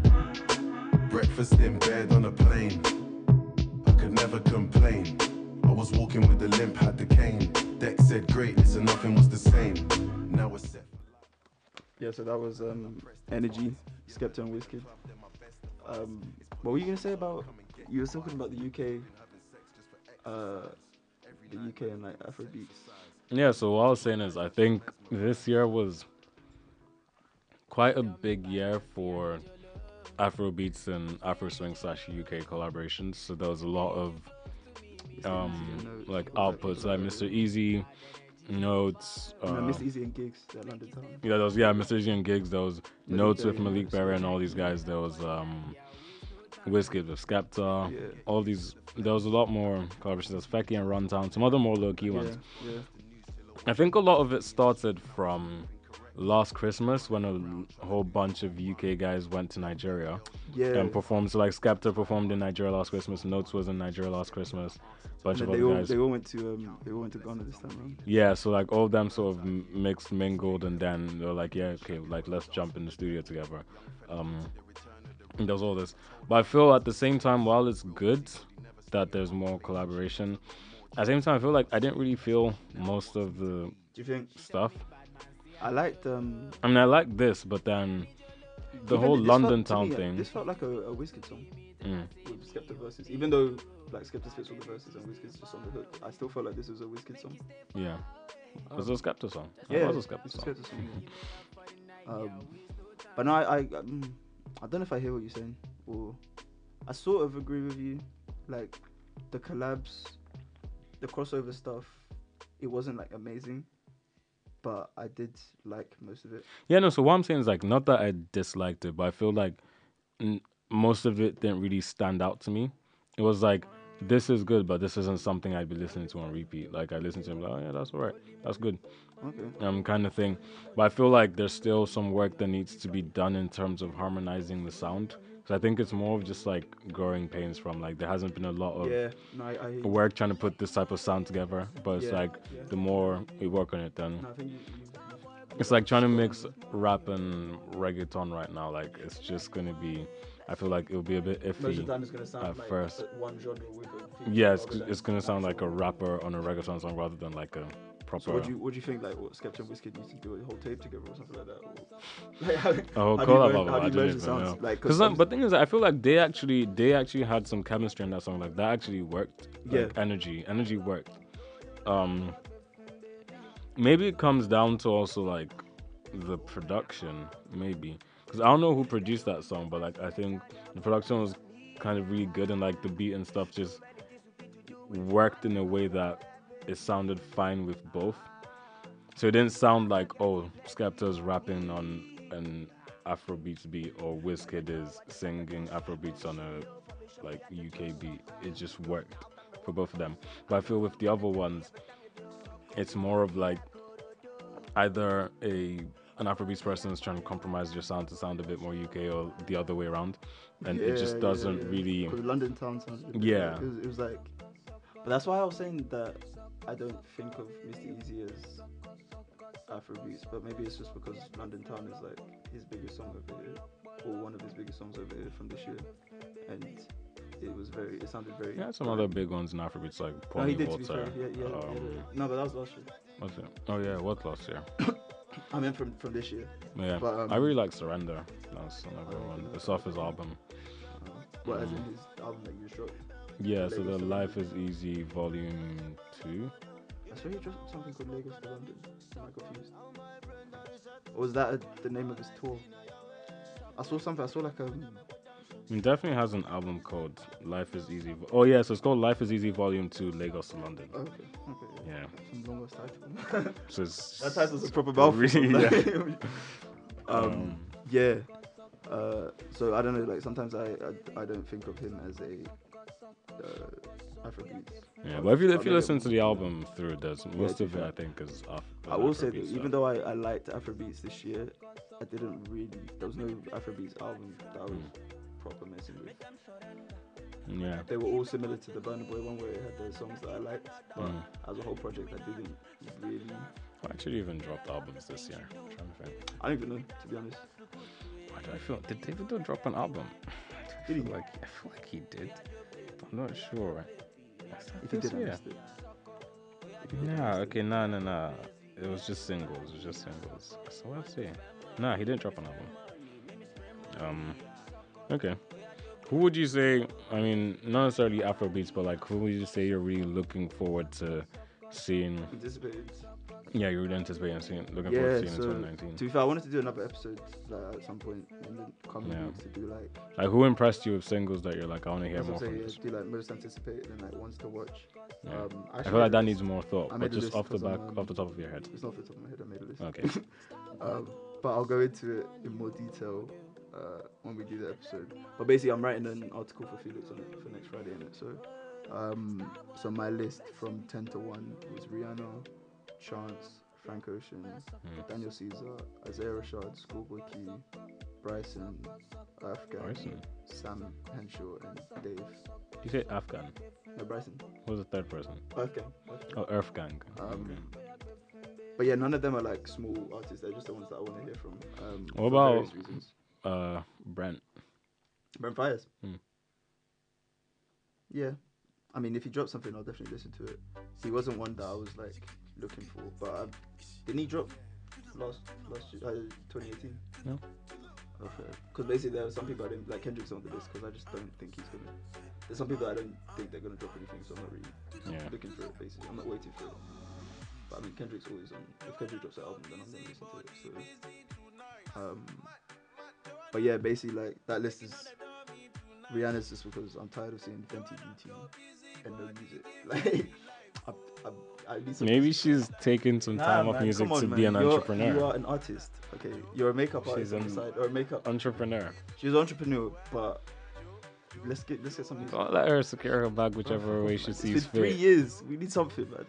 Breakfast in bed on a plane. I could never complain. I was walking with the limp, had the cane. Deck said greatness and nothing was the same. Now we're set. Yeah, so that was um, Energy, Skepta and Wizkid. Um, what were you gonna say about? You were talking about the UK, uh, the UK and like Afrobeats. Yeah, so what I was saying is, I think this year was quite a big year for Afro beats and Afro swing slash UK collaborations. So there was a lot of um, like outputs, like Mr. Eazi, Not3s. Uh, Mr. Eazi and Giggs, that London Town. yeah, there was yeah, Mr. Eazi and Giggs. There was Not3s with Maleek Berry and all these guys. There was um, Wizkid with Skepta. Yeah. All these. There was a lot more collaborations. There's Fekky and Runtown. Some other more low key Yeah, ones. yeah. I think a lot of it started from last Christmas when a whole bunch of UK guys went to Nigeria Yeah. and performed. So like Skepta performed in Nigeria last Christmas, Not3s was in Nigeria last Christmas, bunch And of other all guys. they all went to um they all went to Ghana this time around. Yeah, so like all of them sort of mixed, mingled, and then they were like, yeah, okay, like let's jump in the studio together. Um, and there's all this, but I feel at the same time, while it's good that there's more collaboration, at the same time, I feel like I didn't really feel most of the Do you think? stuff. I liked um I mean, I like this, but then the whole London felt- to town me, thing. This felt like a, a Wizkid song Mm. with Skepta verses. Even though like Skepta fits all the verses and Wizkid's just on the hook, I still felt like this was a Wizkid song. Yeah. It was a Skepta song. Yeah, it was a Skepta song. Skepta song. yeah. um, but no, I I, um, I don't know if I hear what you're saying, or I sort of agree with you. Like the collabs, the crossover stuff, it wasn't like amazing. But I did like most of it. Yeah, no. So what I'm saying is like not that I disliked it, but I feel like n- most of it didn't really stand out to me. It was like this is good, but this isn't something I'd be listening to on repeat. Like I listen to him, like, oh yeah, that's alright, that's good, Okay. um, kind of thing. But I feel like there's still some work that needs to be done in terms of harmonizing the sound. I think it's more of just like growing pains from like there hasn't been a lot of Yeah. No, I. I work trying to put this type of sound together. But it's Yeah, like yeah. the more we work on it, then no, you. you, you it's like trying to mix rap and reggaeton right now. Like it's just gonna be. I feel like it'll be a bit most of the iffy. time it's gonna sound at like first. one genre with a Yeah, it's, it's gonna sound like a rapper on a reggaeton song rather than like a proper. So what do you what do you think like what Skepta and Wizkid used to do a whole tape together or something like that? Or, like, how, Oh, how do you merge- that how do you merge the sounds? know. Like, Because some- but thing is, I feel like they actually they actually had some chemistry in that song. Like that actually worked. Like, Yeah. energy, energy worked. Um, maybe it comes down to also like the production, maybe because I don't know who produced that song, but like I think the production was kind of really good and like the beat and stuff just worked in a way that it sounded fine with both. So it didn't sound like oh Skepta's rapping on an Afrobeats beat or Wizkid is singing Afrobeats on a like UK beat. It just worked for both of them. But I feel with the other ones, it's more of like either a an Afrobeats person is trying to compromise their sound to sound a bit more UK or the other way around, and it just doesn't yeah, yeah. really. London Town sounds. Yeah. It was, it was like, but that's why I was saying that I don't think of Mr. Eazi as Afrobeats, but maybe it's just because London Town is like his biggest song over here, or one of his biggest songs over here from this year, and it was very. It sounded very. Yeah, some other big ones in Afrobeats like No, he did to be fair. Yeah, yeah, yeah. um, No, but that was last year. what's it? Oh yeah, what last year? I meant from from this year. Yeah, But, um, I really like Surrender. That's another one. It's off his album. Uh, well, as in his album that you dropped. Yeah, so the Life is Eazi Volume Two. I swear he dropped something called Lagos to London. Am I confused? Or was that a, the name of his tour? I saw something. I saw like a. He definitely has an album called Life is Eazi. Vo- Oh yeah, so it's called Life is Eazi Volume Two, Lagos to London. oh, Okay. Okay. Yeah, Some long ass title. so it's that title's a proper mouthful. Really, yeah. um, Um, Yeah. Uh, so I don't know. Like sometimes I I, I don't think of him as a uh, Afrobeats. Yeah, but if you if you listen to the album through, there's most to of it. I think is off. I will say that even though I, I liked Afrobeats this year, I didn't really. There was no Afrobeats album that I was proper messing with. yeah, They were all similar to the Burna Boy one, where it had the songs that I liked, but Mm. as a whole project, I didn't really. I actually even dropped albums this year. I'm trying to think. I don't even know, to be honest. Why do I feel? Did Davido drop an album? I Did he? feel like I feel like he did, I'm not sure. If you did, I year? missed it. If you did, I Nah, okay, nah, nah, nah. It was just singles. It was just singles. So let's see. Nah, he didn't drop an album. Um, okay. Who would you say? I mean, not necessarily Afrobeats, but like, who would you say you're really looking forward to seeing? Anticipated. Yeah, you're really anticipating seeing, looking forward to seeing so in 2019. to be fair, I wanted to do another episode like, at some point in the coming Yeah. weeks to do like, Like, who impressed you with singles that you're like, I want to hear more from saying, this? do like most anticipated and like ones to watch. Yeah. Um, I actually feel like that needs more thought, I but just off the back, um, off the top of your head. It's not off the top of my head. I made a list. Okay. um, but I'll go into it in more detail uh, when we do the episode. But basically, I'm writing an article for Felix on it for next Friday in it. So, um, so my list from ten to one was Rihanna, Chance, Frank Ocean, Hmm. Daniel Caesar, Isaiah Rashad, Schoolboy Q, Bryson, Afghan, Bryson? Sam Henshaw, and Dave. You say Afghan. No, Bryson. Who's the third person? Afghan. Afghan. Oh, Earth Gang. Um, Okay. But yeah, none of them are like small artists. They're just the ones that I want to hear from. Um, What for about- reasons. Uh, Brent. Brent Faiyaz. Hmm. Yeah, I mean, if he drops something, I'll definitely listen to it. He wasn't one that I was like looking for, but I, didn't he drop last last year, uh, 2018? No. Okay. Because basically there are some people I didn't like Kendrick's on the list because I just don't think he's gonna. There's some people I don't think they're gonna drop anything, so I'm not really Yeah. looking for it. Basically, I'm not waiting for it. But I mean, Kendrick's always on. If Kendrick drops an album, then I'm gonna listen to it. So, um, but yeah, basically like that list is Rihanna's just because I'm tired of seeing Fenty Beauty and no music. Like, I, I, I need some Maybe she's taking some Nah, time off man, music on, to man. be an You're- entrepreneur. You are an artist. Okay, you're a makeup She's artist on the an- side, or a makeup. entrepreneur. She's an entrepreneur, but let's get let's get some music. Don't let her secure her bag whichever way she It's sees been three years. We need something, man.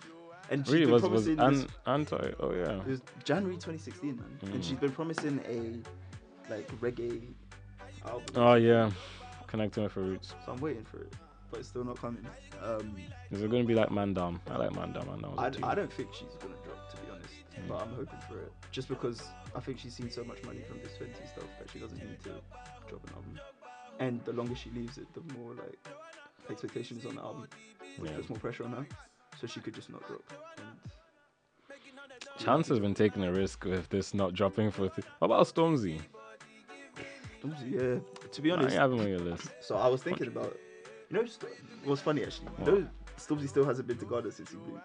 And she's Really, been was was promising an, this- anti? Oh yeah. It was January 2016, man. And Mm. she's been promising a like reggae album. Oh yeah. Connecting with her roots. So I'm waiting for it, but it's still not coming. Um, Is it gonna be like Mandam? I like Mandam. I know. I, I don't think she's gonna drop, to be honest. But I'm hoping for it, just because I think she's seen so much money from this Fenty stuff that she doesn't need to drop an album. And the longer she leaves it, the more like expectations on the album, which Yeah. puts more pressure on her. So she could just not drop. And Chance has been taking a risk with this not dropping for. Th- what about Stormzy? Stormzy, yeah, to be honest, I having on your list. So I was thinking about, you know, it was funny actually. You know, Stormzy still hasn't been to Ghana since he moved.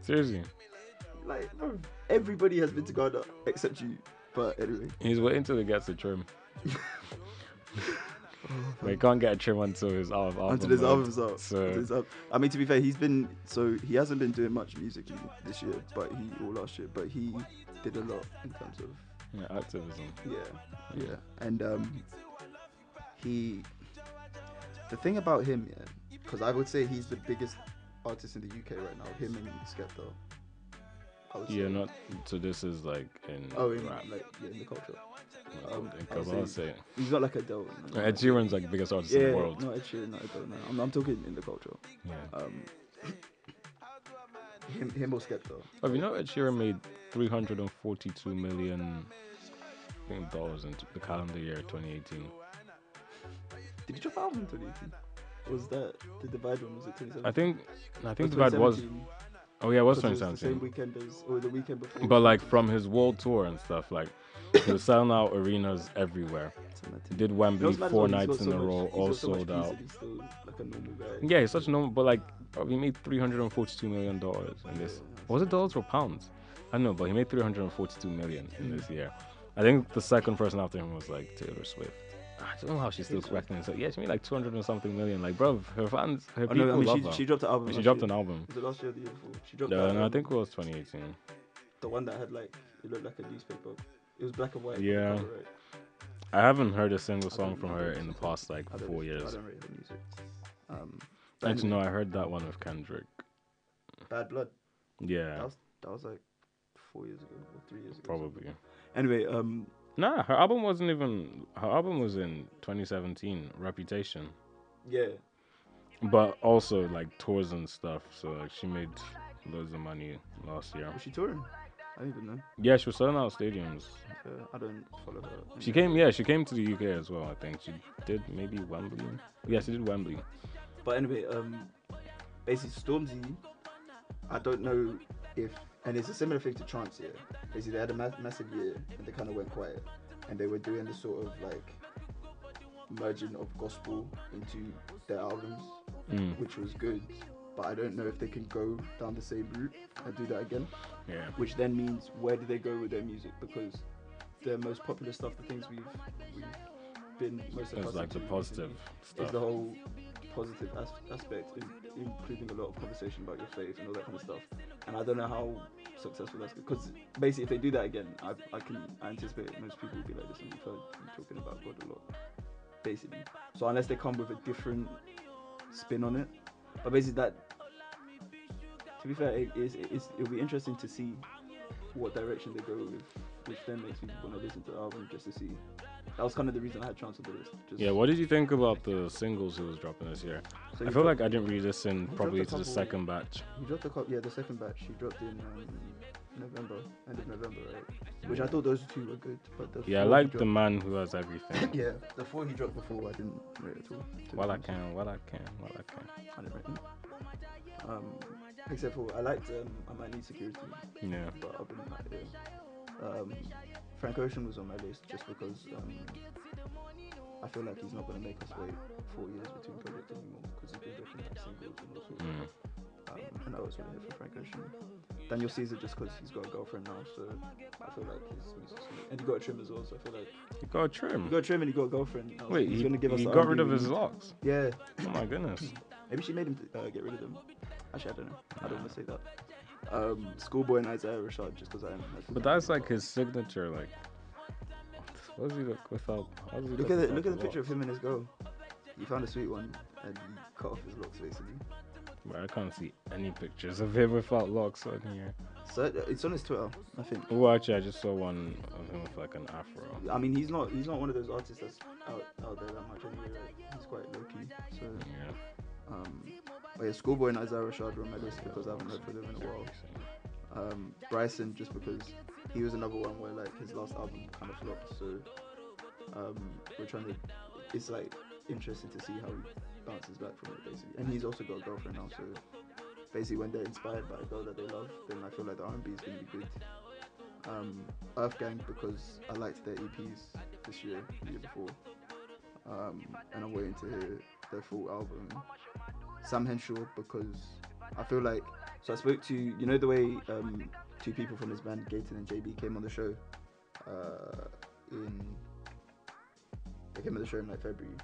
Seriously, Like, bro, everybody has been to Ghana except you. But anyway, he's waiting till he gets a trim. but he can't get a trim until his album. album until his album's out. So until his al- I mean, to be fair, he's been so he hasn't been doing much music this year, but he or last year, but he did a lot in terms of yeah, activism. Yeah, yeah, and um, he. The thing about him, yeah, because I would say he's the biggest artist in the UK right now. Him and Skepta. Yeah, not. So this is like in Oh, in, rap. like yeah, in the culture. Um, um, I would say- say. He's not like Adele. no, Ed Sheeran's like the biggest artist yeah, in the world. not Ed Sheeran, not Adele. No, I'm, I'm talking in the culture. Yeah. Um, him, him or Skepta. Oh, you know Ed Sheeran made 342 million dollars in the calendar year 2018. Drop an album in 2018? Was that the Divide one? Was it 2017? I think I think Divide was oh yeah, it was 'Cause the same 2017. weekend as, or the weekend before. But like from his world tour and stuff, like he was selling out arenas everywhere. Did Wembley four? Nights in so a row, all so sold out. He's still like a normal guy. Yeah, he's such a normal, but like bro, he made 342 million dollars in this. Was it dollars or pounds? I don't know, but he made 342 million in this mm. year. I think the second person after him was like Taylor Swift. I don't know how she's still cracking it. So yeah, she made like 200 and something million. Like, bro, her fans, her Oh, people no, I mean, love she, her. she dropped an album. she dropped an album. Was it last year the year before? She dropped No, no, I think it was 2018. the one that had like it looked like a newspaper. It was black and white. Yeah. cover, right? I haven't heard a single song from her in the past like four years. I don't her music. Um, Actually, no, I heard that one with Kendrick. Bad Blood. Yeah, That was that was like four years ago or three years ago. probably. Anyway, um, Nah, her album wasn't even. Her album was in 2017, Reputation. yeah, But also like tours and stuff. So like she made loads of money last year. was she touring? I don't even know. Yeah, she was selling out stadiums. Uh, I don't follow her. She came, yeah, she came to the UK as well. I think she did maybe Wembley. Yeah, she did Wembley. But anyway, um, basically Stormzy, I don't know if, and it's a similar thing to Chance here. Basically, they had a ma- massive year and they kind of went quiet, and they were doing this sort of like merging of gospel into their albums, Mm, which was good. But I don't know if they can go down the same route and do that again. yeah, Which then means where do they go with their music? Because their most popular stuff, the things we've we've been most accustomed like the to positive is stuff. the whole positive as- aspect, in, including a lot of conversation about your faith and all that kind of stuff. And I don't know how successful that's because basically, if they do that again, I, I can I anticipate most people will be like, listen, we've heard talking about God a lot, basically. So unless they come with a different spin on it, but basically that. To be fair, it is it's, it'll be interesting to see what direction they go with, which then makes me want to listen to the album just to see. That was kind of the reason I had chance on the list. Just Yeah, what did you think about the singles he was dropping this year? So I feel like I didn't really listen probably to the second batch. He dropped a couple, yeah, the second batch. He dropped in um, November, end of November, right? Which I thought those two were good, but the Yeah, I like the man who has everything. yeah, the four he dropped before I didn't rate at all. Well, I can, well, I can, well, I can. I didn't rate. Um, except for I liked um, I might need security, Yeah. but other than that, yeah. Um, Frank Ocean was on my list just because um, I feel like he's not gonna make us wait four years between projects anymore because he's been dropping like singles and all sorts. Mm. Um, and I was really here for Frank Ocean. Daniel Caesar just because he's got a girlfriend now, so I feel like his music's and he got a trim as well. So I feel like He got a trim. he got a trim and he got a girlfriend. now, Wait, he's he, gonna give us he got rid of his locks. Yeah, Oh my goodness. maybe she made him uh, get rid of them. Actually, I don't know. I don't want to say that. Um, Schoolboy and Isaiah Rashad, just because I am. I think But that's like his signature. Like, what does he look without? How does he Look look at the look at the picture of him and his girl. He found a sweet one and he cut off his locks basically. But I can't see any pictures of him without locks on here. So it's on his Twitter, I think. Oh, actually, I just saw one of him with like an afro. I mean, he's not he's not one of those artists that's out, out there that much anyway. Right? He's quite low key. So, Yeah. um, but yeah, Schoolboy and Isaiah Rashad were because I haven't heard from them in a while. Um, Bryson just because he was another one where like his last album kind of flopped. So, um, we're trying to. It's like interesting to see how he bounces back from it basically. And he's also got a girlfriend now, so basically when they're inspired by a girl that they love, then I feel like the R&B is gonna be good. Um, Earth Gang because I liked their EPs this year, the year before, um, and I'm waiting to hear their full album. Sam Henshaw because I feel like so I spoke to you know the way um, two people from his band Gaten and JB came on the show uh, in they came on the show in like February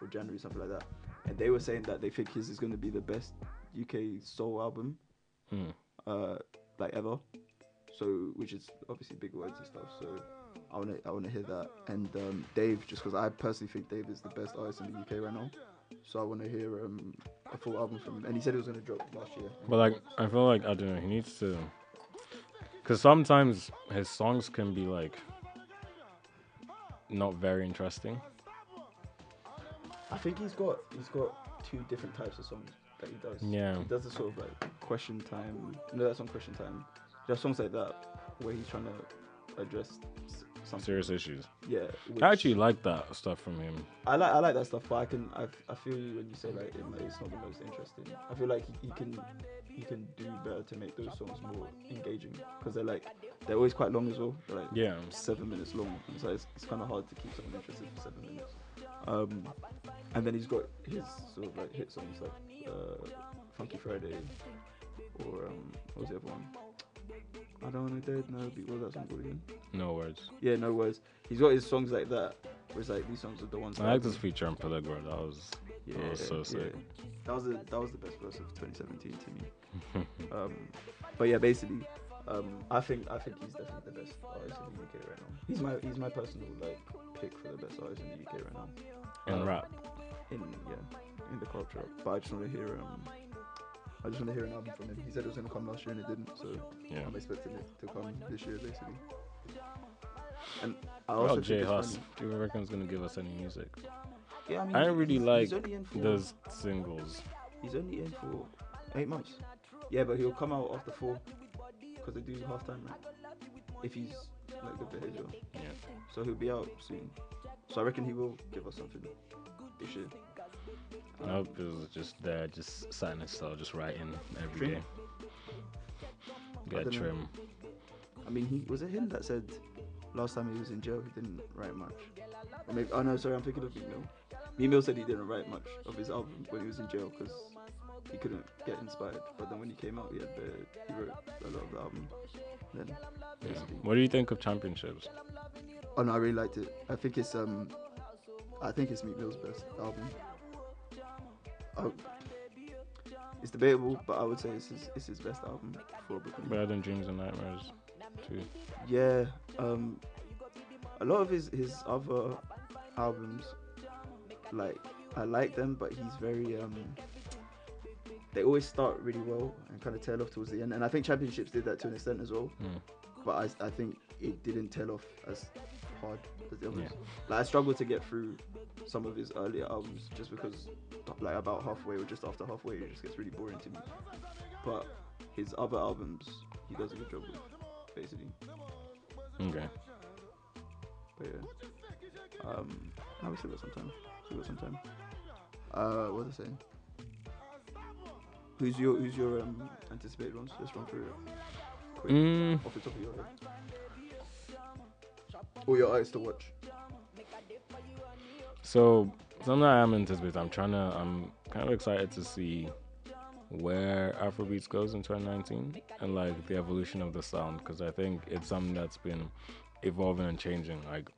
or January something like that, and they were saying that they think his is going to be the best UK soul album Hmm. uh, like ever. So, which is obviously big words and stuff. So, I wanna I wanna hear that. And um, Dave, just because I personally think Dave is the best artist in the UK right now. So I wanna hear um, a full album from him. And he said it was gonna drop last year. But like, I feel like I don't know. He needs to, because sometimes his songs can be like not very interesting. I think he's got he's got two different types of songs that he does. Yeah. He does the sort of like question time. No, that's on question time. There's songs like that where he's trying to address s- something. Serious issues. Yeah. which- I actually like that stuff from him. I like I like that stuff, but I can I, I feel you when you say like it, like, it's not the most interesting. I feel like he, he can he can do better to make those songs more engaging because they're like they're always quite long as well. They're like Yeah. seven minutes long, and so it's, it's kind of hard to keep someone interested for seven minutes. Um, and then he's got his sort of like hit songs like uh, Funky Friday or um, what was the other one? I don't wanna dead no beat. What was that song called again? No words. Yeah, no words. He's got his songs like that. Where it's like these songs are the ones. I like this feature on Peligro. That was Yeah, that was so sick. That was the that was the best verse of 2017 to me. um, but yeah, basically, um, I think I think he's definitely the best artist in the UK right now. He's my he's my personal like pick for the best artist in the UK right now. In Um, rap. in yeah in the culture. But I just want to hear um I just want to hear an album from him. He said it was gonna come last year and it didn't, so Yeah. I'm expecting it to come this year basically. And I also about Jay it's Huss? Do you reckon he's gonna give us any music? Yeah, I, mean, I don't really he's- like he's for- those singles. He's only in for eight months. Yeah, but he'll come out after four because they do half time, right? If he's like good behavior. Yeah. So he'll be out soon. So I reckon he will give us something this year. I hope it was just there, just sat in his cell, just writing every Trim? day. Know. trim. I mean, he was it him that said last time he was in jail he didn't write much. Or maybe oh no, sorry, I'm thinking of. Meek Mill said he didn't write much of his album when he was in jail because he couldn't get inspired. But then when he came out, he had the he wrote a lot of the album. Then Yeah. What do you think of championships? Oh no, I really liked it. I think it's um, I think it's Meek Mill's best album. Oh, it's debatable, but I would say it's his, it's his best album for Brooklyn. Better than Dreams and Nightmares, too. Yeah, um, a lot of his his other albums, like I like them, but he's very um. They always start really well and kind of tail off towards the end, and I think Championships did that to an extent as well. Mm. But I, I think it didn't tail off as hard as the others. Yeah. Like I struggled to get through some of his earlier albums just because, like about halfway or just after halfway, it just gets really boring to me. But his other albums, he does a good job with, basically. Okay. But yeah. Um, no, we still got some time. Still got some time. Uh, what was I saying? Who's your Who's your um anticipated ones? Let's run through it. Quick, Mm, off the top of your head. Or your eyes to watch. so something I am anticipating. I'm trying to. I'm kind of excited to see where Afrobeats goes in 2019 and like the evolution of the sound because I think it's something that's been evolving and changing. Like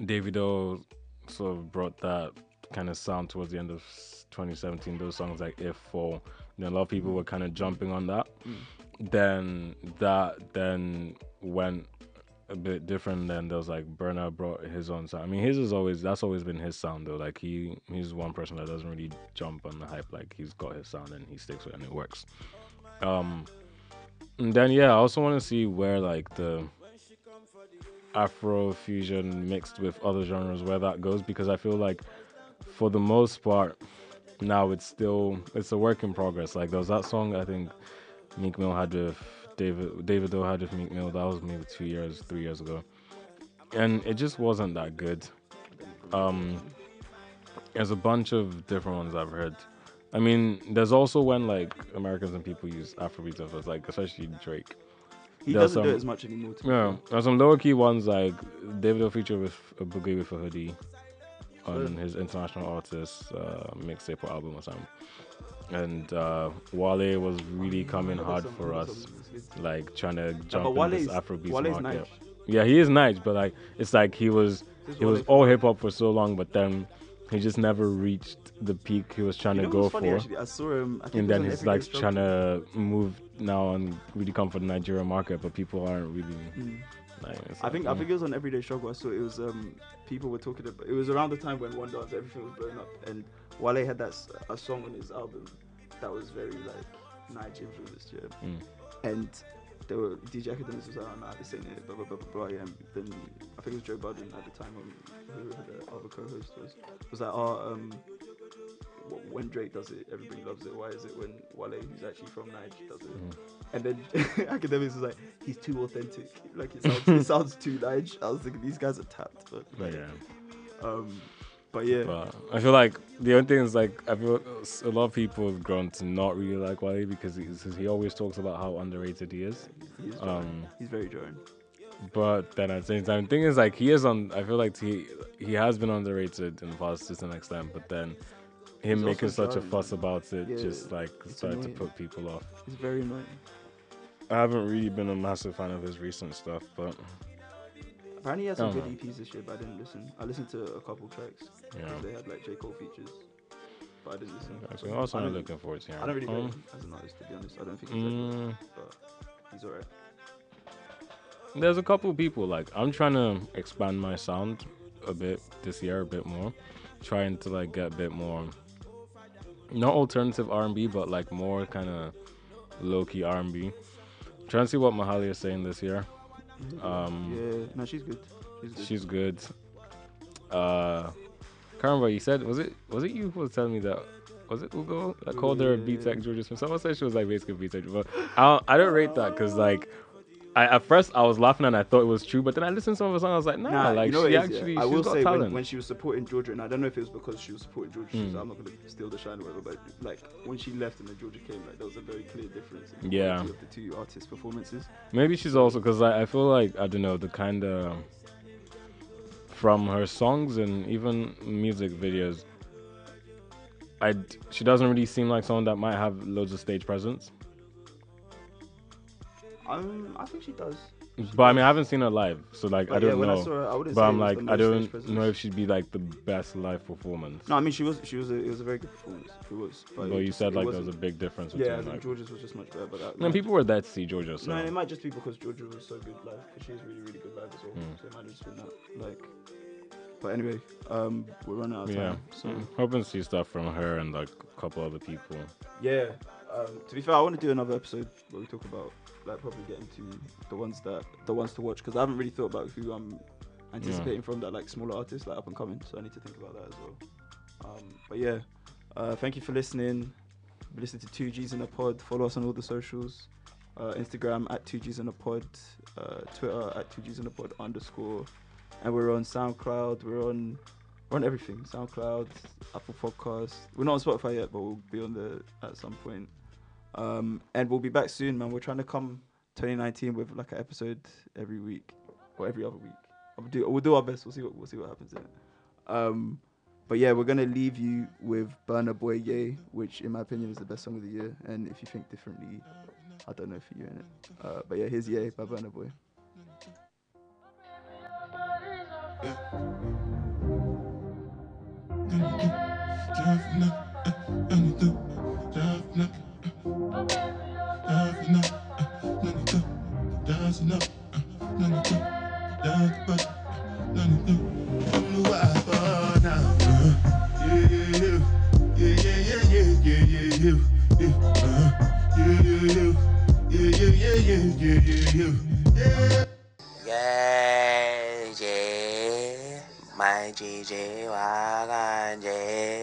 Davido sort of brought that kind of sound towards the end of 2017. Those songs like If Fall, you know, a lot of people were kind of jumping on that. Mm. then that then went a bit different. than was like Burna brought his own sound. I mean, his is always that's always been his sound though. Like he he's one person that doesn't really jump on the hype. Like he's got his sound and he sticks with it and it works. Um, and then yeah, I also want to see where like the Afro fusion mixed with other genres where that goes because I feel like for the most part now it's still it's a work in progress. Like there was that song I think Meek Mill had with David David Doe had with Meek Mill. That was maybe two years, three years ago, and it just wasn't that good. Um, there's a bunch of different ones I've heard. I mean, there's also when like Americans and people use Afrobeat of like especially Drake. He There's doesn't do some- it as much anymore. To Yeah, there's some lower key ones like David will feature with A Boogie wit da Hoodie on his international artist uh, mixtape or album or something. And uh, Wale was really coming hard for us, some- it's good. like trying to jump but in this Afrobeat Wale's market. nice. Yeah, he is nice, but like it's like he was he was all hip hop for so long, but then he just never reached the peak he was trying You to go for. actually? I saw him. I and then he's like trying to move now and really come for the Nigerian market, but people aren't really. Mm. Like, I like, think I think it was on Everyday Struggle. I saw it was um people were talking about. It was around the time when One Dance everything was blowing up, and Wale had that a song on his album that was very like Nige influenced, yeah. Mm. And there were DJ Akademiks was like, oh, nah, this ain't it, blah blah blah blah blah. Yeah, and then I think it was Joe Budden at the time, who the other co-host was, was like, oh, um, when Drake does it, everybody loves it. Why is it when Wale, who's actually from Nige, does it? Mm. And then Akademiks was like, he's too authentic. Like it sounds, it sounds too Nige. I was thinking these guys are tapped, but But yeah. um, but yeah, But I feel like the only thing is like I feel a lot of people have grown to not really like Wale because he, he always talks about how underrated he is. he's Um, he's very jarring. But then at the same time, the thing is like he is on. I feel like he he has been underrated in the past to some extent. But then him He's making such a fuss about it Yeah, just like started to put people off. He's very annoying. I haven't really been a massive fan of his recent stuff, but Apparently, he has some good. EPs this year, but I didn't listen. I listened to a couple tracks. Yeah. They had like J Cole features, but I didn't listen. so also I I'm don't- looking forward to. I don't really know Um, him as an artist, to be honest. I don't think he's that good, mm, but he's alright. There's a couple people like I'm trying to expand my sound a bit this year, a bit more, trying to like get a bit more, not alternative R&B, but like more kind of low key R&B. Trying to see what Mahalia is saying this year. Um, yeah, no, she's good. She's good. She's good. Uh, can't. You said was it was it you who was telling me that was it Ugo that called her a beat tech Jorja Smith? Someone said she was like basically a beat tech, but I don't, I don't rate that because like. I, at first, I was laughing and I thought it was true, but then I listened to some of her songs. I was like, nah, Nah, like you know she is, yeah? actually, I she's will got say talent. when, when she was supporting Jorja, and I don't know if it was because she was supporting Jorja, Mm. like, I'm not gonna steal the shine or whatever, but like when she left and then Jorja came, like there was a very clear difference in the Yeah. of the two artists' performances. Maybe she's also because I, I feel like I don't know the kind of from her songs and even music videos. I she doesn't really seem like someone that might have loads of stage presence. Um, I think she does. But I mean, I haven't seen her live, so like I But yeah, don't when I know. saw her, I but I'm like I don't know if she'd be like the best live performance. No, I mean she was. She was. A, it was a very good performance. It was. But, but you said like there was a big difference Yeah, I between think like. Jorja's was just much better. But that, And people were there to see Jorja, so No, it might just be because Jorja was so good live. Because she is really, really good live as well. Mm. So it might have just been that. Like. But anyway, um, we're running out of yeah. time. So Mm, hoping to see stuff from her and like a couple other people. yeah. Um, to be fair, I want to do another episode where we talk about like probably getting to the ones that the ones to watch because I haven't really thought about who I'm anticipating from that like smaller artists like up and coming. So I need to think about that as well. Um, but yeah, uh, thank you for listening. Listen to two G's in a pod. Follow us on all the socials. Uh, Instagram at two G's in a pod. Uh, Twitter at two G's in a pod underscore. And we're on SoundCloud. We're on we're on everything. SoundCloud, Apple Podcasts. We're not on Spotify yet, but we'll be on there at some point. Um, and we'll be back soon, man. We're trying to come 2019 with like an episode every week or every other week. We'll do, we'll do our best. We'll see what we'll see what happens in it. Um, but yeah, we're gonna leave you with Burna Boy Ye, which in my opinion is the best song of the year. And if you think differently, I don't know if you're in it. Uh, but yeah, here's Ye by Burna Boy. Up, dancing up. Uh, none of them, dance, but none of them. Don't know what I thought now. Uh, yeah, yeah, yeah, yeah, yeah, yeah, yeah, yeah, yeah, yeah, uh, yeah, yeah, yeah, yeah, yeah, yeah, yeah, yeah, yeah, yeah. Yeah, yeah, my GG 我感觉。